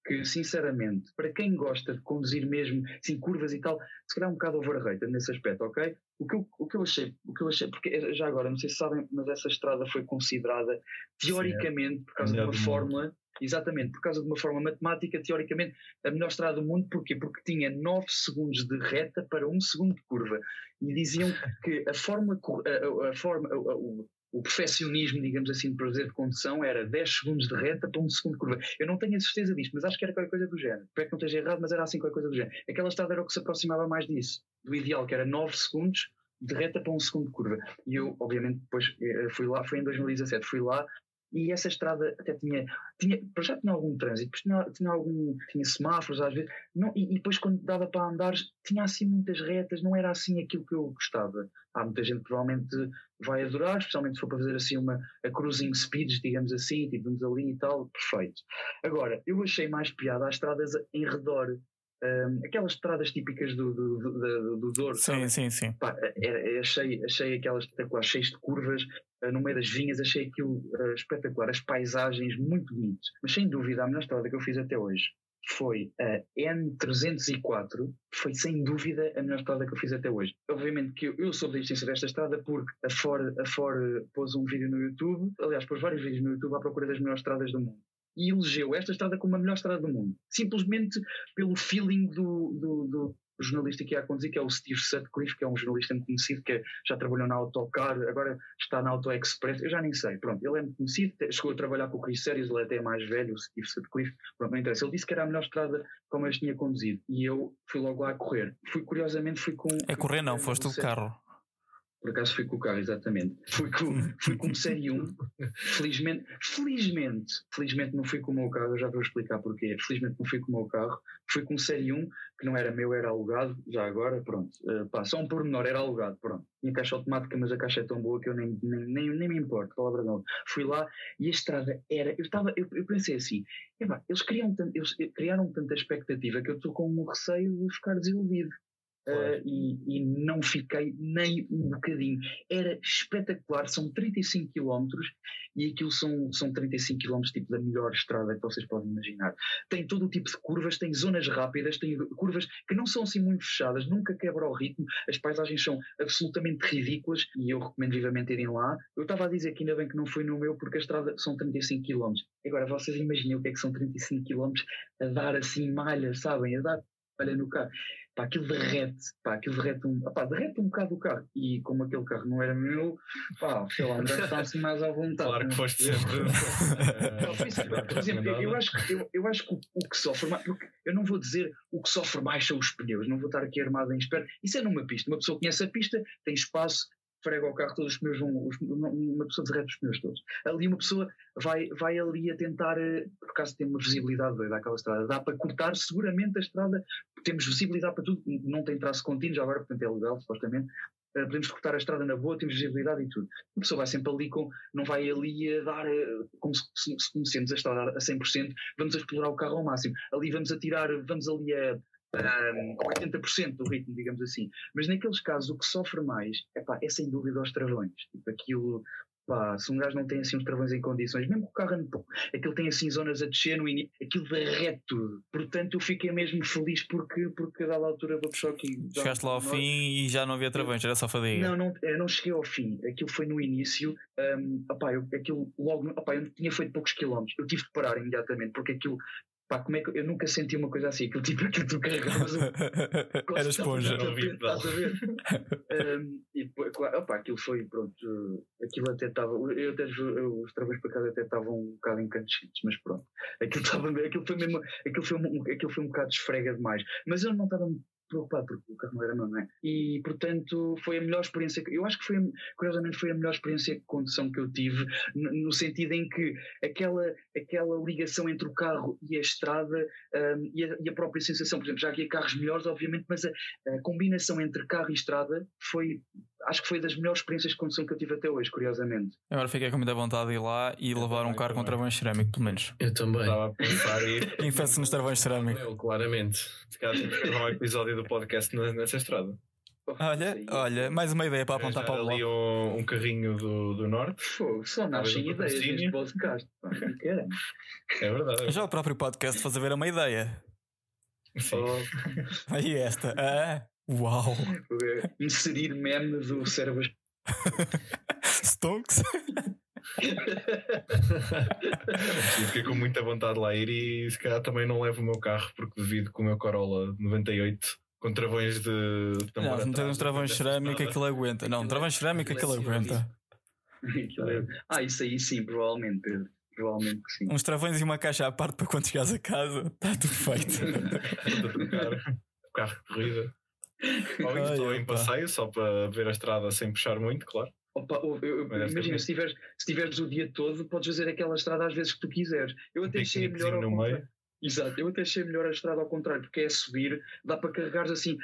que, sinceramente, para quem gosta de conduzir mesmo, assim, curvas e tal, se calhar é um bocado overrated nesse aspecto, ok? O que, eu, o que eu achei, o que eu achei, porque já agora, não sei se sabem, mas essa estrada foi considerada, teoricamente, por causa de uma fórmula, exatamente, por causa de uma forma matemática, teoricamente, a melhor estrada do mundo, porquê? Porque tinha 9 segundos de reta para 1 segundo de curva. E diziam que a forma, cor- a, a- forma, a- o, perfeccionismo, digamos assim, de prazer de condução era 10 segundos de reta para 1 segundo de curva. Eu não tenho a certeza disto, mas acho que era qualquer coisa do género. Espero que não esteja errado, mas era assim qualquer coisa do género. Aquela estrada era o que se aproximava mais disso, do ideal, que era 9 segundos de reta para 1 segundo de curva. E eu, obviamente, depois eh, fui lá, foi em 2017, fui lá e essa estrada até tinha, tinha já tinha algum trânsito, tinha, tinha algum, tinha semáforos às vezes, não, e, e depois quando dava para andar tinha assim muitas retas, não era assim aquilo que eu gostava. Há muita gente que provavelmente vai adorar, especialmente se for para fazer assim uma a cruising speeds, digamos assim, tipo vamos ali e tal, perfeito. Agora, eu achei mais piada às estradas em redor, hum, aquelas estradas típicas do, do, do, do, do Douro, Sim, sim, sim. Pá, era- achei, achei aquelas espetaculares, cheias de curvas, eh, no meio das vinhas, achei aquilo eh, espetacular, as paisagens muito bonitas. Mas sem dúvida, a melhor estrada que eu fiz até hoje foi a N304, foi sem dúvida a melhor estrada que eu fiz até hoje. Obviamente que eu, eu soube da existência desta estrada porque a Ford, a Ford pôs um vídeo no YouTube, aliás, pôs vários vídeos no YouTube à procura das melhores estradas do mundo. E elegeu esta estrada como a melhor estrada do mundo. Simplesmente pelo feeling do, do, do jornalista que ia a conduzir, que é o Steve Sutcliffe, que é um jornalista muito conhecido, que já trabalhou na Autocar, agora está na Auto Express, eu já nem sei, pronto, ele é muito conhecido, chegou a trabalhar com o Chris Series, ele até é mais velho, o Steve Sutcliffe, pronto, não interessa, ele disse que era a melhor estrada como eu tinha conduzido, e eu fui logo lá a correr, fui curiosamente, fui com... É correr, não, foste o carro. Por acaso fui com o carro, exatamente. Fui com, fui com Série 1. Felizmente, felizmente, felizmente não fui com o meu carro, eu já vou explicar porquê. Felizmente não fui com o meu carro. Fui com Série 1, que não era meu, era alugado, já agora, pronto. Uh, pá, só um pormenor, era alugado, pronto. Tinha caixa automática, mas a caixa é tão boa que eu nem, nem, nem, nem me importo, palavra não. Fui lá e a estrada era. Eu, estava, eu, eu pensei assim, eles, criam, eles criaram tanta expectativa que eu estou com um receio de ficar desiludido. Uh, e, e não fiquei nem um bocadinho. Era espetacular, são 35 km e aquilo são, são 35 km tipo da melhor estrada que vocês podem imaginar. Tem todo o tipo de curvas, tem zonas rápidas, tem curvas que não são assim muito fechadas, nunca quebra o ritmo, as paisagens são absolutamente ridículas e eu recomendo vivamente irem lá. Eu estava a dizer que ainda bem que não fui no meu porque a estrada são 35 km. Agora vocês imaginem o que é que são 35 km a dar assim malha, sabem? A dar olha no carro, pá, aquilo derrete, pá, aquilo derrete um, pá, derrete um bocado o carro. E como aquele carro não era meu, pá, sei lá, estar assim mais à vontade. Claro que foste sempre. Não. Por exemplo, eu, eu acho que, eu, eu acho que o, o que sofre mais, eu não vou dizer o que sofre mais são os pneus, não vou estar aqui armado em espera. Isso é numa pista. Uma pessoa conhece a pista, tem espaço, frega o carro, todos os pneus vão, os- uma pessoa derrete os pneus todos. Ali uma pessoa vai, vai ali a tentar, eh, por acaso tem uma visibilidade doida aquela estrada, dá para cortar seguramente a estrada, temos visibilidade para tudo, não tem traço contínuo já agora, portanto é legal, supostamente. Eh, podemos cortar a estrada na boa, temos visibilidade e tudo. Uma pessoa vai sempre ali com, não vai ali a dar, eh, como se, se conhecemos a estrada a 100%, vamos a explorar o carro ao máximo. Ali vamos a tirar, vamos ali a, a 80% do ritmo, digamos assim. Mas naqueles casos o que sofre mais epá, é sem dúvida os travões. Tipo, aquilo, pá, se um gajo não tem assim os travões em condições, mesmo que o carro ande pouco, aquilo tem assim zonas a descer no início, aquilo derrete tudo. Portanto, eu fiquei mesmo feliz porque, porque a dada altura vou puxar aqui. Chegaste lá ao fim e já não havia travões, era só fadiga. Não, não, eu não cheguei ao fim. Aquilo foi no início. Um, opá, eu, aquilo logo, opá, eu tinha feito poucos quilómetros. Eu tive que parar imediatamente porque aquilo, pá, como é que eu nunca senti uma coisa assim? Aquilo tipo aquilo que tu carregavas. Era esponja. Estás a ver? Um, e depois, claro, opá, aquilo foi, pronto, aquilo até estava, eu até, eu- os trabalhos para casa até estavam um bocado incandescentes, mas pronto, aquilo estava, aquilo foi mesmo, aquilo foi, um, aquilo foi um bocado esfrega demais, mas eu não estava muito preocupado porque o carro não era meu, não é? E portanto foi a melhor experiência, que- eu acho que foi, curiosamente foi a melhor experiência de condução que eu tive, no, no sentido em que aquela, aquela ligação entre o carro e a estrada um, e, a, e a própria sensação, por exemplo, já havia carros melhores, obviamente, mas a, a combinação entre carro e estrada foi, acho que foi das melhores experiências de condução que eu tive até hoje, curiosamente. Agora fiquei com muita vontade de ir lá e levar um também, carro com travões cerâmico, pelo menos. Eu também. Estava a pensar e. Infeste nos travões cerâmicos. Eu, claramente. Se calhar temos que gravar um episódio do podcast nessa estrada. Olha, Sim. olha, mais uma ideia para apontar para o ali blog. um, um carrinho do, do Norte. Fogo, só nascem um ideias neste podcast. É verdade. Já o próprio podcast faz haver uma ideia. Sim. Oh, Aí esta. Ah, uau! inserir meme do cérebro. Stonks? Fiquei com muita vontade de lá ir e se calhar também não levo o meu carro porque devido com o meu Corolla 98 com travões de tambor Não, meter atrás, uns travões estrada. aquilo aguenta. Não, travões cerâmico aquilo aguenta. É- Ah, isso aí sim, provavelmente, Pedro. Provavelmente que sim. Uns travões e uma caixa à parte para quando chegares a casa. Está tudo feito. O carro de corrida. Ou Ai, estou em opa. passeio só para ver a estrada sem puxar muito, claro. Opa, eu- eu- imagina, se tiveres, se tiveres o dia todo, podes fazer aquela estrada às vezes que tu quiseres. Eu até achei melhor no meio. Exato, eu até achei melhor a estrada ao contrário, porque é subir, dá para carregares assim.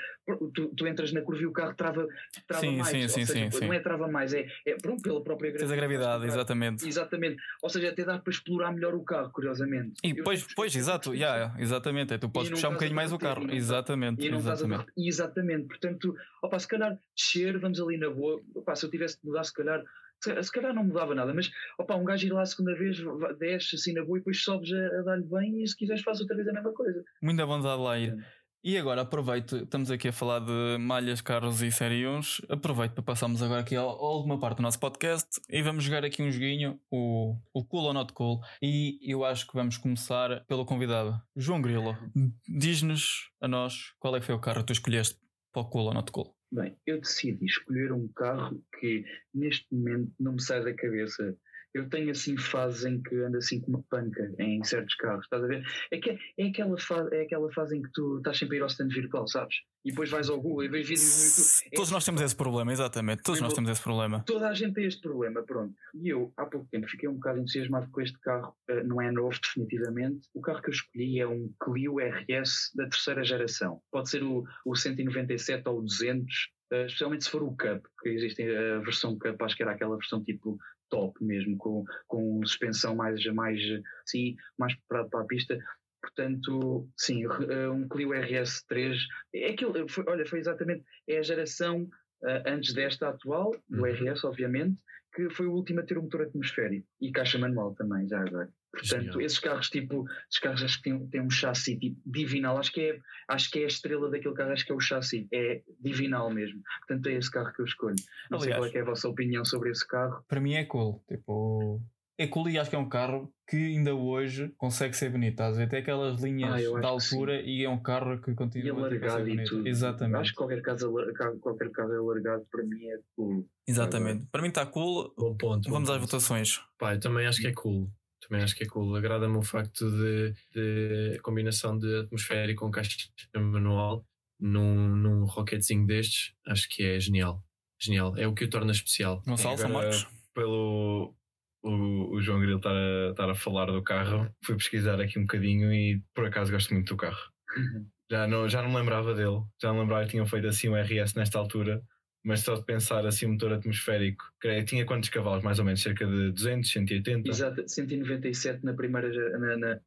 Tu, tu entras na curva e o carro trava, trava Sim, mais. sim, ou sim, seja, sim, não é trava mais, é, é pronto, pela própria Tens a gravidade, exatamente. Exatamente. Ou seja, até dá para explorar melhor o carro, curiosamente. E Eu pois, pois, esqueci exato, yeah, exatamente. É, tu podes puxar um a bocadinho mais o carro. estás- Exatamente, E a exatamente. Exatamente. Portanto, opa, se calhar descer, vamos ali na boa. Opa, se eu tivesse de mudar, se calhar, se, se calhar não mudava nada, mas opa, um gajo ir lá a segunda vez, desce assim na boa e depois sobes a, a dar-lhe bem e se quiseres faz outra vez a mesma coisa. Muita vontade de lá ir. Sim. E agora aproveito, estamos aqui a falar de malhas, carros e série 1. Aproveito para passarmos agora aqui à à última parte do nosso podcast e vamos jogar aqui um joguinho, o, o Cool or Not Cool. E eu acho que vamos começar pelo convidado, João Grilo. Diz-nos a nós qual é que foi o carro que tu escolheste para o Cool or Not Cool. Bem, eu decidi escolher um carro que neste momento não me sai da cabeça. Eu tenho assim fases em que ando assim com uma panca em certos carros, estás a ver? É, que, é, aquela, fase, é aquela fase em que tu estás sempre a ir ao stand virtual, sabes? E depois vais ao Google e vês vídeos no YouTube. É Todos nós temos esse problema, exatamente. Todos nós temos esse problema. Toda a gente tem este problema, pronto. E eu, há pouco tempo, fiquei um bocado entusiasmado com este carro. Eh, não é novo, definitivamente. O carro que eu escolhi é um Clio RS da terceira geração. Pode ser o, o 197 ou o 200, eh, especialmente se for o Cup, porque existe a versão Cup, acho que era aquela versão tipo top mesmo, com, com suspensão mais, mais, sim, mais preparado para a pista. Portanto, sim, eh, um Clio RS3. É aquilo, foi, olha, foi exatamente é a geração eh, antes desta atual, do Uhum. RS, obviamente, que foi o último a ter um motor atmosférico e caixa manual também, já agora. Portanto, Genial. esses carros, tipo, esses carros acho que têm, têm um chassi tipo, divinal, acho que, é, acho que é a estrela daquele carro, acho que é o chassi, é divinal mesmo. Portanto, é esse carro que eu escolho. Não sei Aliás. qual é, que é a vossa opinião sobre esse carro. Para mim é cool. Tipo, é cool e acho que é um carro que ainda hoje consegue ser bonito. Estás a ver? Tem aquelas linhas Ah, que altura e é um carro que E continua tipo, a ser alargado e bonito. tudo. Exatamente. Acho que qualquer caso, alar- qualquer caso alargado para mim é cool. Exatamente. Para mim está cool. Bom ponto. bom Vamos às ponto. votações. Pá, eu também acho que é cool. Também acho que é cool. Agrada-me o facto de, de combinação de atmosférico com caixa manual num, num rocketzinho destes. Acho que é genial. Genial. É o que o torna especial. Gonçalo, São Marcos. Pelo o, o João Grilo estar a, estar a falar do carro, fui pesquisar aqui um bocadinho e por acaso gosto muito do carro. Já não, já não me lembrava dele, já não me lembrava que tinham feito assim um RS nesta altura, mas só de pensar assim, motor atmosférico, creio, tinha quantos cavalos? Mais ou menos, cerca de 200, 180? Exato, 197 na primeira. Na, na,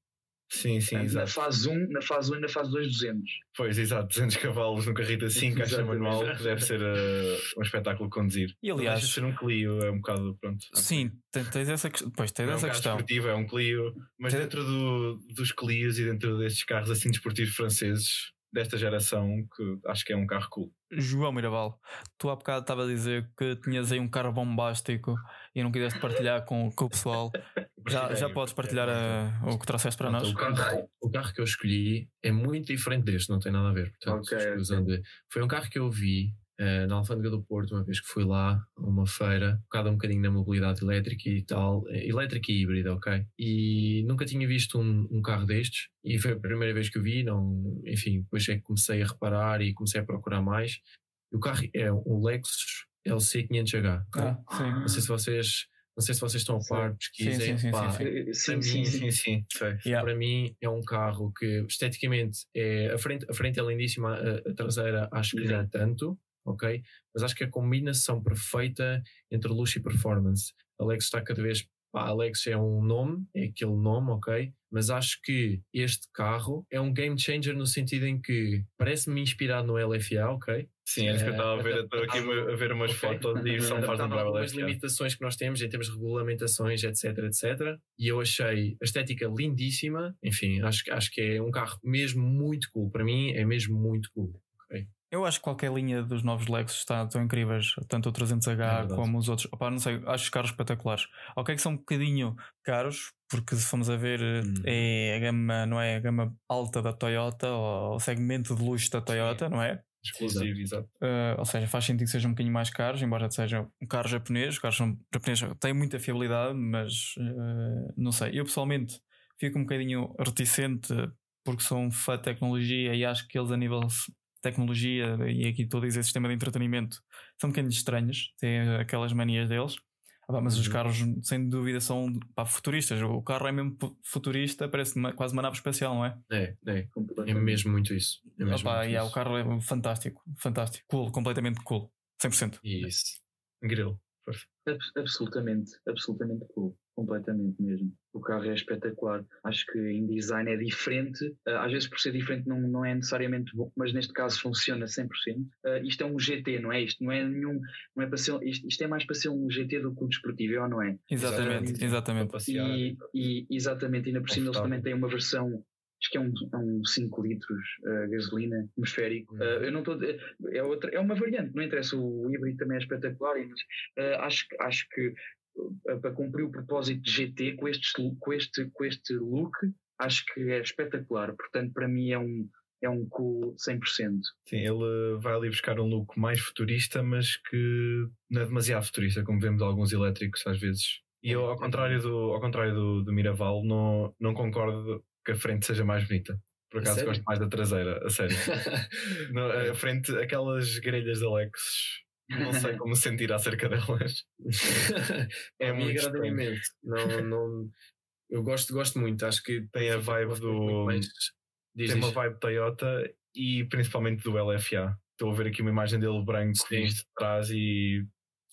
Sim, sim, na exato. fase 1, na fase 1 e na fase 2, 200. Pois, exato, 200 cavalos no carrito assim, caixa manual, que deve ser eh, um espetáculo conduzir. E aliás, deixa de ser um Clio, é um bocado, pronto. sim, te- tens essa, pois, tens é um essa carro questão. desportivo, é um Clio, mas Tem- dentro do- dos Clios e dentro destes carros assim desportivos franceses desta geração, que acho que é um carro cool. João Miraval, tu há bocado estava a dizer que tinhas aí um carro bombástico e não quiseste partilhar com, com o pessoal. Já, já podes partilhar eh, o que trouxeste para nós? O carro, o carro que eu escolhi é muito diferente deste, não tem nada a ver. Portanto, Ok, escusam de- Foi um carro que eu vi na Alfândega do Porto, uma vez que fui lá a uma feira, focada um bocadinho na mobilidade elétrica e tal, eh, elétrica e híbrida, ok? E nunca tinha visto um, um carro destes, e foi a primeira vez que o vi, não, enfim, depois é que comecei a reparar e comecei a procurar mais. E o carro é um Lexus LC500H. ok? Ah, sim. Não sei se vocês, não sei se vocês estão a par, pesquisem. sim, sim, pá, sim, sim. Eh, Sim, sim, sim. Para mim é um carro que esteticamente é a frente, a frente é lindíssima, a, a traseira acho que nem tanto, ok? Mas acho que a combinação perfeita entre luxo e performance. Alex está cada vez. Pá, Alex é um nome, é aquele nome, ok? Mas acho que este carro é um game changer no sentido em que parece-me inspirado no LFA, ok? Sim, é isso que eu estava a ver. Estou aqui a ver umas Ok. fotos e só me faz lembrar algumas limitações que nós temos em termos de regulamentações, etc, etc. E eu achei a estética lindíssima. Enfim, acho, acho que é um carro mesmo muito cool. Para mim é mesmo muito cool. Eu acho que qualquer linha dos novos Lexus está, estão incríveis, tanto o 300H É como os outros. Opá, não sei, acho os carros espetaculares. Ok, que são um bocadinho caros, porque se formos a ver, eh, Hum. é a gama, não é a gama alta da Toyota, ou o segmento de luxo da Toyota, não é? Exclusivo, exato. Uh, ou seja, faz sentido que sejam um bocadinho mais caros, embora seja um carro japonês. Os carros são japoneses têm muita fiabilidade, mas uh, não sei. Eu pessoalmente fico um bocadinho reticente porque sou um fã de tecnologia e acho que eles, a nível tecnologia, e aqui estou a dizer sistema de entretenimento, são um bocadinho estranhos, têm aquelas manias deles. Ah, pá, mas os Uhum. carros, sem dúvida, são pá, futuristas. O carro é mesmo fu- futurista, parece uma- quase uma nave espacial, não é? É, é. É mesmo muito isso. É mesmo Opa, muito e, ah, o isso. carro é fantástico, fantástico, cool, completamente cool, 100%. Isso. Grilo. Abs- Absolutamente, absolutamente cool. Completamente mesmo. O carro é espetacular. Acho que em design é diferente. Ah, às vezes, por ser diferente, não, não é necessariamente bom, mas neste caso funciona 100%. Ah, isto é um GT, não é? Isto não é nenhum. Não é para ser, isto, isto é mais para ser um GT do que o desportivo, é ou não é? Exatamente, Exatamente. E, e exatamente, e ainda por cima eles também têm uma versão, acho que é um, é um 5 litros uh, gasolina atmosférico. Uhum. Uh, eu não estou é, outra, é uma variante, não interessa, o híbrido também é espetacular, mas uh, acho, que- acho que uh, para cumprir o propósito de GT com, estes, com, este, com este look, acho que é espetacular. Portanto, para mim é um, é um cool 100%. Sim, ele vai ali buscar um look mais futurista, mas que não é demasiado futurista, como vemos alguns elétricos às vezes. E eu, ao contrário do, ao contrário do, do Miraval, não, não concordo que a frente seja mais bonita. Por acaso gosto mais da traseira, a sério. Não, a frente, aquelas grelhas da Lex, não sei como sentir acerca delas. é É muito muito agrada estranho. imenso. Não, não, eu gosto, gosto muito. Acho que Tem a vibe do-. Diz, Tem uma vibe Toyota e principalmente do LFA. Estou a ver aqui uma imagem dele branco Sim. de trás e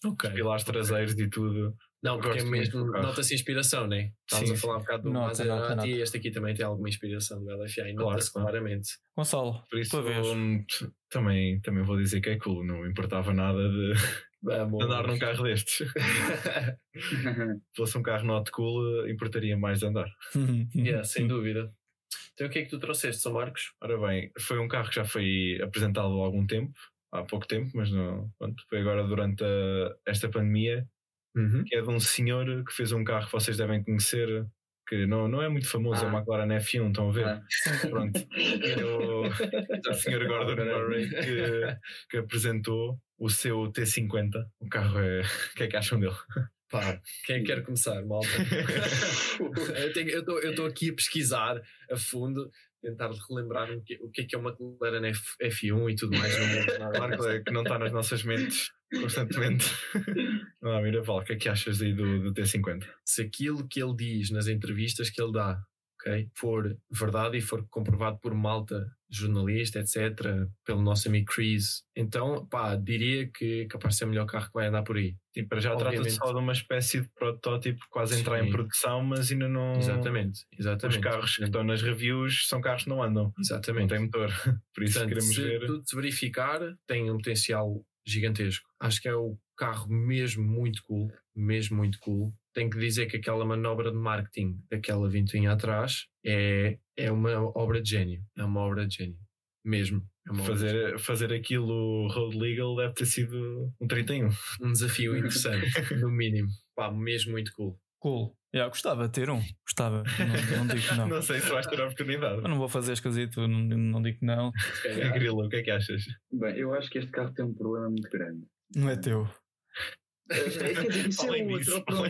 Ok. pilares traseiros e tudo. Não, porque é Gosto muito mesmo, nota-se inspiração, né? Estávamos Sim, a falar um bocado do Nota, Maserati nota, nota. e este aqui também tem alguma inspiração do LFA e Claro, nota-se claro. claramente. Gonçalo, Por isso t- também, também vou dizer que é cool, não importava nada de Vamos. andar num carro destes. Se fosse um carro not cool, importaria mais de andar. yeah, sem dúvida. Então o que é que tu trouxeste, São Marcos? Ora bem, foi um carro que já foi apresentado há algum tempo, há pouco tempo, mas não, pronto, foi agora durante a- esta pandemia. Uhum. que é de um senhor que fez um carro que vocês devem conhecer, que não, não é muito famoso, é Ah. o McLaren F1, estão a ver? Ah. Pronto. É o, o senhor Gordon Murray que, que apresentou o seu T50. O carro é. O que é que acham dele? Pá, quem é que quer começar, malta? eu estou aqui a pesquisar a fundo, tentar relembrar o que, o que é que é uma McLaren F, F1 e tudo mais. Não. Claro que é que não está nas nossas mentes constantemente. Não, Miraval, o que é que achas aí do, do T50? Se aquilo que ele diz nas entrevistas que ele dá ok, for verdade e for comprovado por malta, jornalista, etc., pelo nosso amigo Chris, então pá, diria que capaz de ser o melhor carro que vai andar por aí. Tipo, para já trata-se só de uma espécie de protótipo quase a entrar em Sim. produção, mas ainda não. Exatamente, Os exatamente. carros que estão nas reviews são carros que não andam. Não Exatamente. tem motor. Por isso Portanto, queremos se ver. tudo se verificar, tem um potencial gigantesco. Acho que é o carro mesmo muito cool, mesmo muito cool. Tenho que dizer que aquela manobra de marketing daquela vintinha atrás é, é uma obra de gênio. É uma obra de gênio. Mesmo. É uma obra de gênio. Fazer, fazer aquilo road legal deve ter sido um 31. um desafio interessante, no mínimo. Pá, mesmo muito cool. Cool. Yeah, gostava de ter um. Gostava. Não, não digo não. Não sei se vais ter a oportunidade. Eu não vou fazer esquisito, não, não digo que não. Grilo, o que é que achas? Bem, eu acho que este carro tem um problema muito grande. Não é teu. É, quer dizer, isso é outro.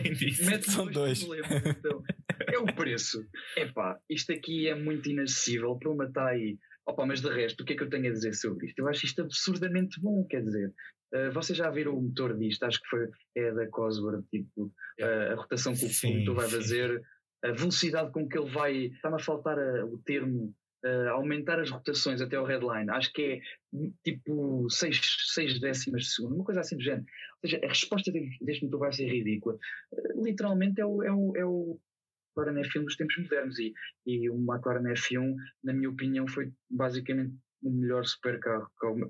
Mete São dois. problemas, então. É o preço. Epá, isto aqui é muito inacessível para uma está aí. Opa, mas de resto, o que é que eu tenho a dizer sobre isto? Eu acho isto absurdamente bom, quer dizer. eh, vocês já viram o motor disto? Acho que foi é da Cosworth, tipo, eh, a rotação que o motor vai fazer, a velocidade com que ele vai. Está-me a faltar o termo. Eh, aumentar as rotações até ao headline, acho que é hum, tipo 6 décimas de segundo, uma coisa assim do género. Ou seja, a resposta de- deste motor vai ser ridícula. Eh, Literalmente é o, é o, é o McLaren F1 dos tempos modernos e, e o McLaren F1, na minha opinião, foi basicamente o melhor supercarro.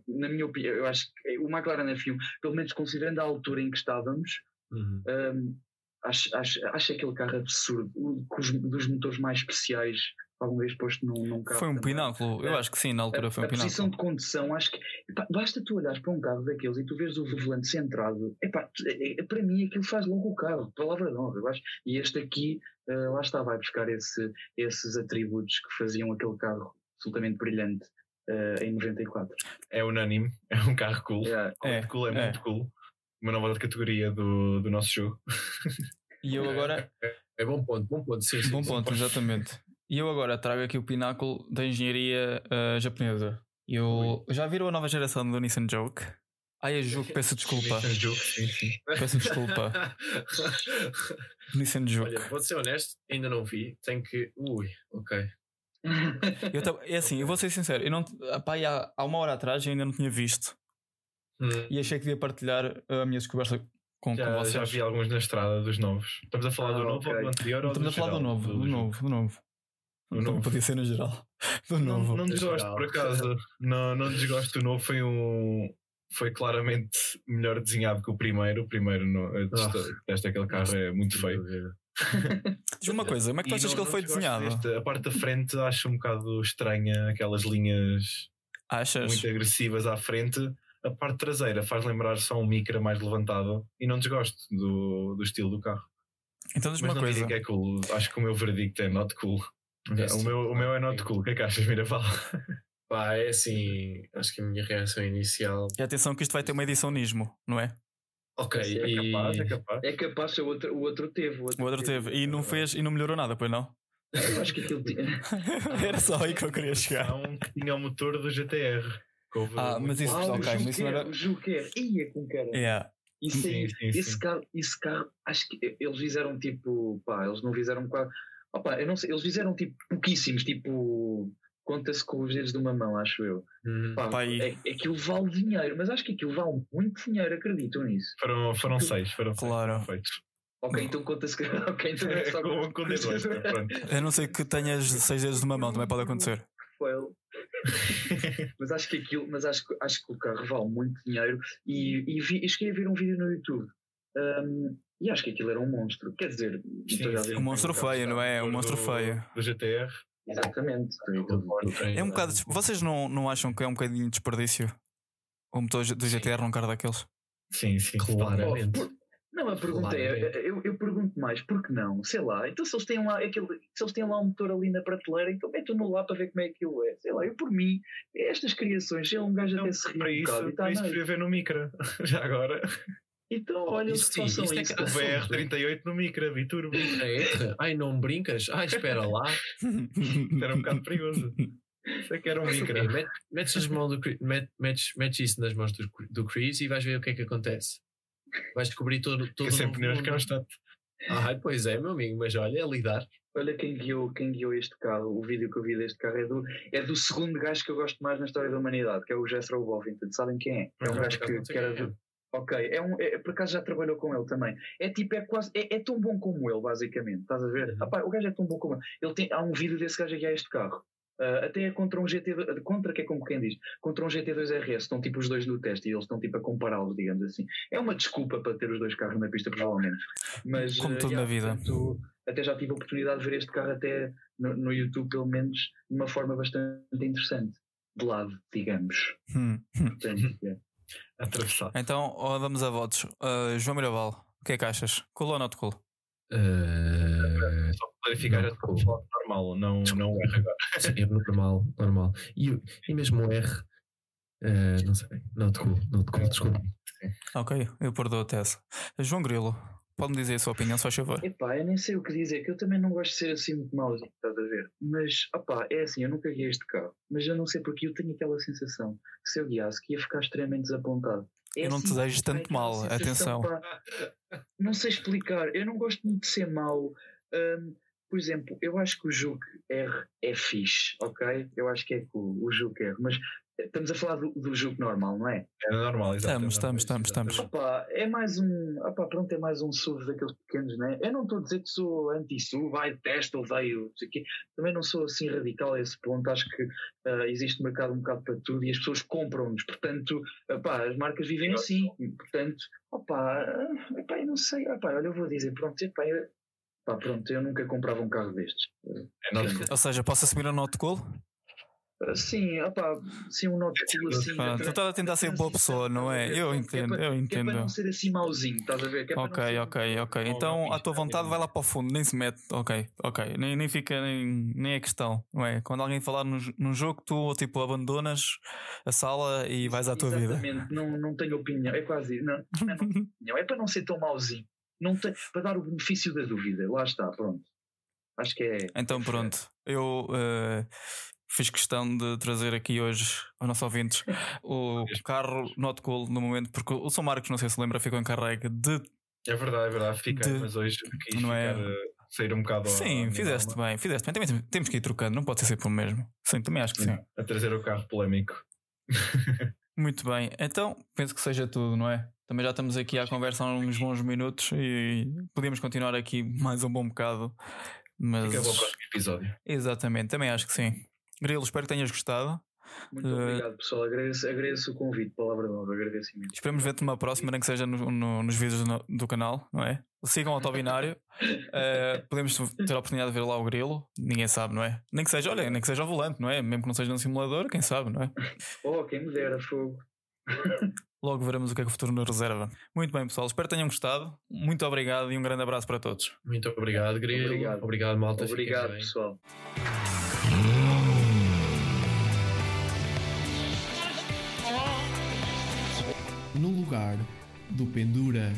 Na minha opinião, eu acho que o McLaren F1, pelo menos considerando a altura em que estávamos, Uhum. hum, acho, acho, acho aquele carro absurdo, dos motores mais especiais alguma vez posto num, num carro. Foi um pináculo. Eu acho que sim, na altura foi um a posição pináculo. de condução, acho que epá, basta tu olhares para um carro daqueles e tu vês o volante centrado, epá, é- é- para mim aquilo faz logo o carro, palavra de honra, eu acho. E este aqui, eh, lá está, vai buscar esse, esses atributos que faziam aquele carro absolutamente brilhante eh, em 94. É unânime, é um carro cool. Yeah. É, muito cool, é, é. muito cool. Uma nova categoria do, do nosso jogo. E eu agora. É bom ponto, bom ponto. Sim, sim, Bom sim. ponto, exatamente. E eu agora trago aqui o pináculo da engenharia ah, japonesa. Eu já viram a nova geração do Nissan Joke? Ai, a Juke, peço desculpa. Nissan Juke, sim, sim. Peço desculpa. Nissan Juke. Olha, vou ser honesto, ainda não vi. Tenho que. Ui, ok. Eu é assim, eu vou ser sincero, eu não, pá, há, há uma hora atrás eu ainda não tinha visto Hum, e achei que devia partilhar a minha descoberta com, com Já, vocês. já vi alguns na estrada dos novos. Estamos a falar Ah, do novo ok. ou do anterior? ou Estamos a falar do novo, do Juke? novo, do novo. Também novo. podia ser no geral. Do Não, novo. não desgosto, Geral. por acaso. Não, não desgosto do novo. Foi um. Foi claramente melhor desenhado que o primeiro. O primeiro, não, detesto- detesto aquele carro, é muito feio. Diz uma coisa, como é que tu achas não- que ele não foi desenhado? deste. A parte da frente acho um bocado estranha, aquelas linhas Achas? muito agressivas à frente. A parte traseira faz lembrar só um micra mais levantado e não desgosto do, do estilo do carro. Então diz Mas uma não coisa. que é cool. Acho que o meu veredicto é not cool. É o, sim. meu, o meu é not cool. O que é que achas, Miraval? Pá, é assim. Acho que a minha reação inicial. E atenção que isto vai ter uma edição Nismo, não é? Ok, É e. capaz, é capaz. É capaz o outro, o outro teve. O outro teve. E não fez e não melhorou nada, pois não? Eu acho que aquilo tinha. Era só aí que eu queria chegar. Tinha o motor do GTR. Ah, mas isso-. Ah, ok, o mas isso não era- o Juquer. Ia com cara. Yeah. Isso aí, Sim, sim, esse, sim. Carro, esse carro, acho que eles fizeram tipo, pá, eles não fizeram quase. Opa, eu não sei, eles fizeram tipo pouquíssimos, tipo, conta-se com os dedos de uma mão, acho eu. Pá, Pá, e- é, aquilo vale dinheiro, mas acho que aquilo vale muito dinheiro, acreditam nisso. Foram, foram seis, foram seis, Claro. foram feitos. Ok, então conta-se que. Ok, então é só com, com dedo extra, pronto. A não ser que tenhas seis dedos de uma mão, também pode acontecer. Mas acho que aquilo, mas acho, que- acho que o carro vale muito dinheiro e, e, vi, e cheguei a ver um vídeo no YouTube. Um, e acho que aquilo era um monstro. Quer dizer, sim. ver Um monstro é feio, não é? Um monstro do, feio. Do GTR. Exatamente. É um bocado. Vocês não, não acham que é um bocadinho de desperdício? O motor do GTR num carro daqueles? Sim, sim. Claramente. Oh, por- Não, a pergunta é, Claramente. eu, eu pergunto mais, por que não? Sei lá, então se eles têm lá aquele, se eles têm lá um motor ali na prateleira, então metam-no lá para ver como é que aquilo é. Sei lá, eu por mim, estas criações, sei lá, um gajo Não, até se ri para um isso, bocado e tá para isso nice. queria ver no Micra. Já agora. Então, olha, sim, façam isso é isso. que- O Ah, VR38 no Micra, Biturbo. É, ai, não brincas? Ai, espera lá. Era um bocado perigoso. Isso é que era um met- metes, as mãos do, met- metes, metes isso nas mãos do, do Chris e vais ver o que é que acontece. Vais descobrir todo, todo Que é sempre um constante. Ai, pois é, meu amigo, mas olha, é lidar. Olha quem guiou, quem guiou este carro, o vídeo que eu vi deste carro é do, é do segundo gajo que eu gosto mais na história da humanidade, que é o Jethro Buffington. Sabem quem é? É um gajo que, que era é. Ok, é um, é, por acaso já trabalhou com ele também. É tipo, é quase, é, é tão bom como ele, basicamente. Estás a ver? Uhum. Rapaz, o gajo é tão bom como ele. ele tem, há um vídeo desse gajo aqui a este carro. Ah, até é contra um GT, contra que é como quem diz, contra um GT2 RS, estão tipo os dois no teste e eles estão tipo a compará-los, digamos assim. É uma desculpa para ter os dois carros na pista, provavelmente. Mas, Como ah, tudo yeah, na vida. portanto, até já tive a oportunidade de ver este carro até no, no YouTube, pelo menos, de uma forma bastante interessante. De lado, digamos. Hum. Portanto, yeah. Atravessado. Então, vamos a votos. Uh, João Miraval, o que é que achas? Cool ou não te cool? Eh, Só para clarificar, Não, já estou a falar de normal, não, não o R agora. sim, é normal, normal. E, e mesmo o R, eh, não sei, não te cool, não te cool, desculpa. Ok, eu perdoo-te essa. João Grilo, pode-me dizer a sua opinião, se faz favor. Epá, eu nem sei o que dizer, que eu também não gosto de ser assim muito mauzinho, estás a ver? Mas, opá, é assim, eu nunca guiei este carro, mas eu não sei porque eu tenho aquela sensação que se eu guiasse que ia ficar extremamente desapontado. É Eu não assim, desejo pá, tanto mal, atenção. pá, não sei explicar, eu não gosto muito de ser mau. Hum, por exemplo, eu acho que o Juke R é fixe, ok? Eu acho que é cool, o Juke R, mas estamos a falar do, do Juke normal, não é? É normal, exato. Estamos, estamos, estamos, estamos. Opa, é mais um. Opa, pronto, é mais um SUV daqueles pequenos, né? Eu não estou a dizer que sou anti-SUV, vai, detesto, odeio, não sei o quê. Também não sou assim radical a esse ponto. Acho que ah, existe mercado um bocado para tudo e as pessoas compram-nos. Portanto, opá, as marcas vivem assim. Portanto, opa, ah, epá, eu não sei. Opa, olha, eu vou dizer, pronto, epá, eu, pá, pronto, eu nunca comprava um carro destes. É. Ou seja, posso assumir não te cool? Ah, Sim, opa, sim, um note cool assim. Pronto, tu estás a tentar ser boa pessoa, não é? Eu entendo, eu Que é para entendo. não ser assim mauzinho, estás a ver? É para não Ok, ser- ok, ok. Então, à tua vontade, vai lá para o fundo, nem se mete. Ok, ok. Nem, nem fica, nem, nem é questão, não é? Quando alguém falar num, num jogo, tu tipo abandonas a sala e vais à tua vida. Exatamente, não, não tenho opinião. É quase não, não é, não tenho opinião. é para não ser tão mauzinho. Não tem, para dar o benefício da dúvida. Lá está, pronto. Acho que é. Então pronto, eu eh, fiz questão de trazer aqui hoje aos nossos ouvintes o carro not cool no momento, porque o São Marcos, não sei se lembra, ficou encarregue de. É verdade, é verdade. Fiquei, De- mas hoje quis Não é? ficar, eh, sair um bocado. Sim, fizeste alma, bem, fizeste bem. Também tem- temos que ir trocando, não pode ser sempre o mesmo. Sim, também acho que sim. A trazer o carro polémico. Muito bem, então penso que seja tudo, não é? Também já estamos aqui à conversa há uns bons minutos e podíamos continuar aqui mais um bom bocado. Mas Fica para o próximo episódio. exatamente, também acho que sim. Grilo, espero que tenhas gostado. Muito Eh, obrigado, pessoal. Agradeço, agradeço o convite, palavra de honra. Agradeço imenso. Esperemos ver-te numa próxima, nem que seja no- no- nos vídeos no- do canal, não é? Sigam o Autobinário. Eh, podemos ter a oportunidade de ver lá o grilo, ninguém sabe, não é? Nem que seja, olha, nem que seja ao volante, não é? Mesmo que não seja num simulador, quem sabe, não é? Oh, quem me dera fogo. Logo veremos o que é que o futuro nos reserva. Muito bem, pessoal, espero que tenham gostado. Muito obrigado e um grande abraço para todos. Muito obrigado, Grilo. Obrigado. Obrigado, malta. Obrigado, pessoal. No lugar do Pendura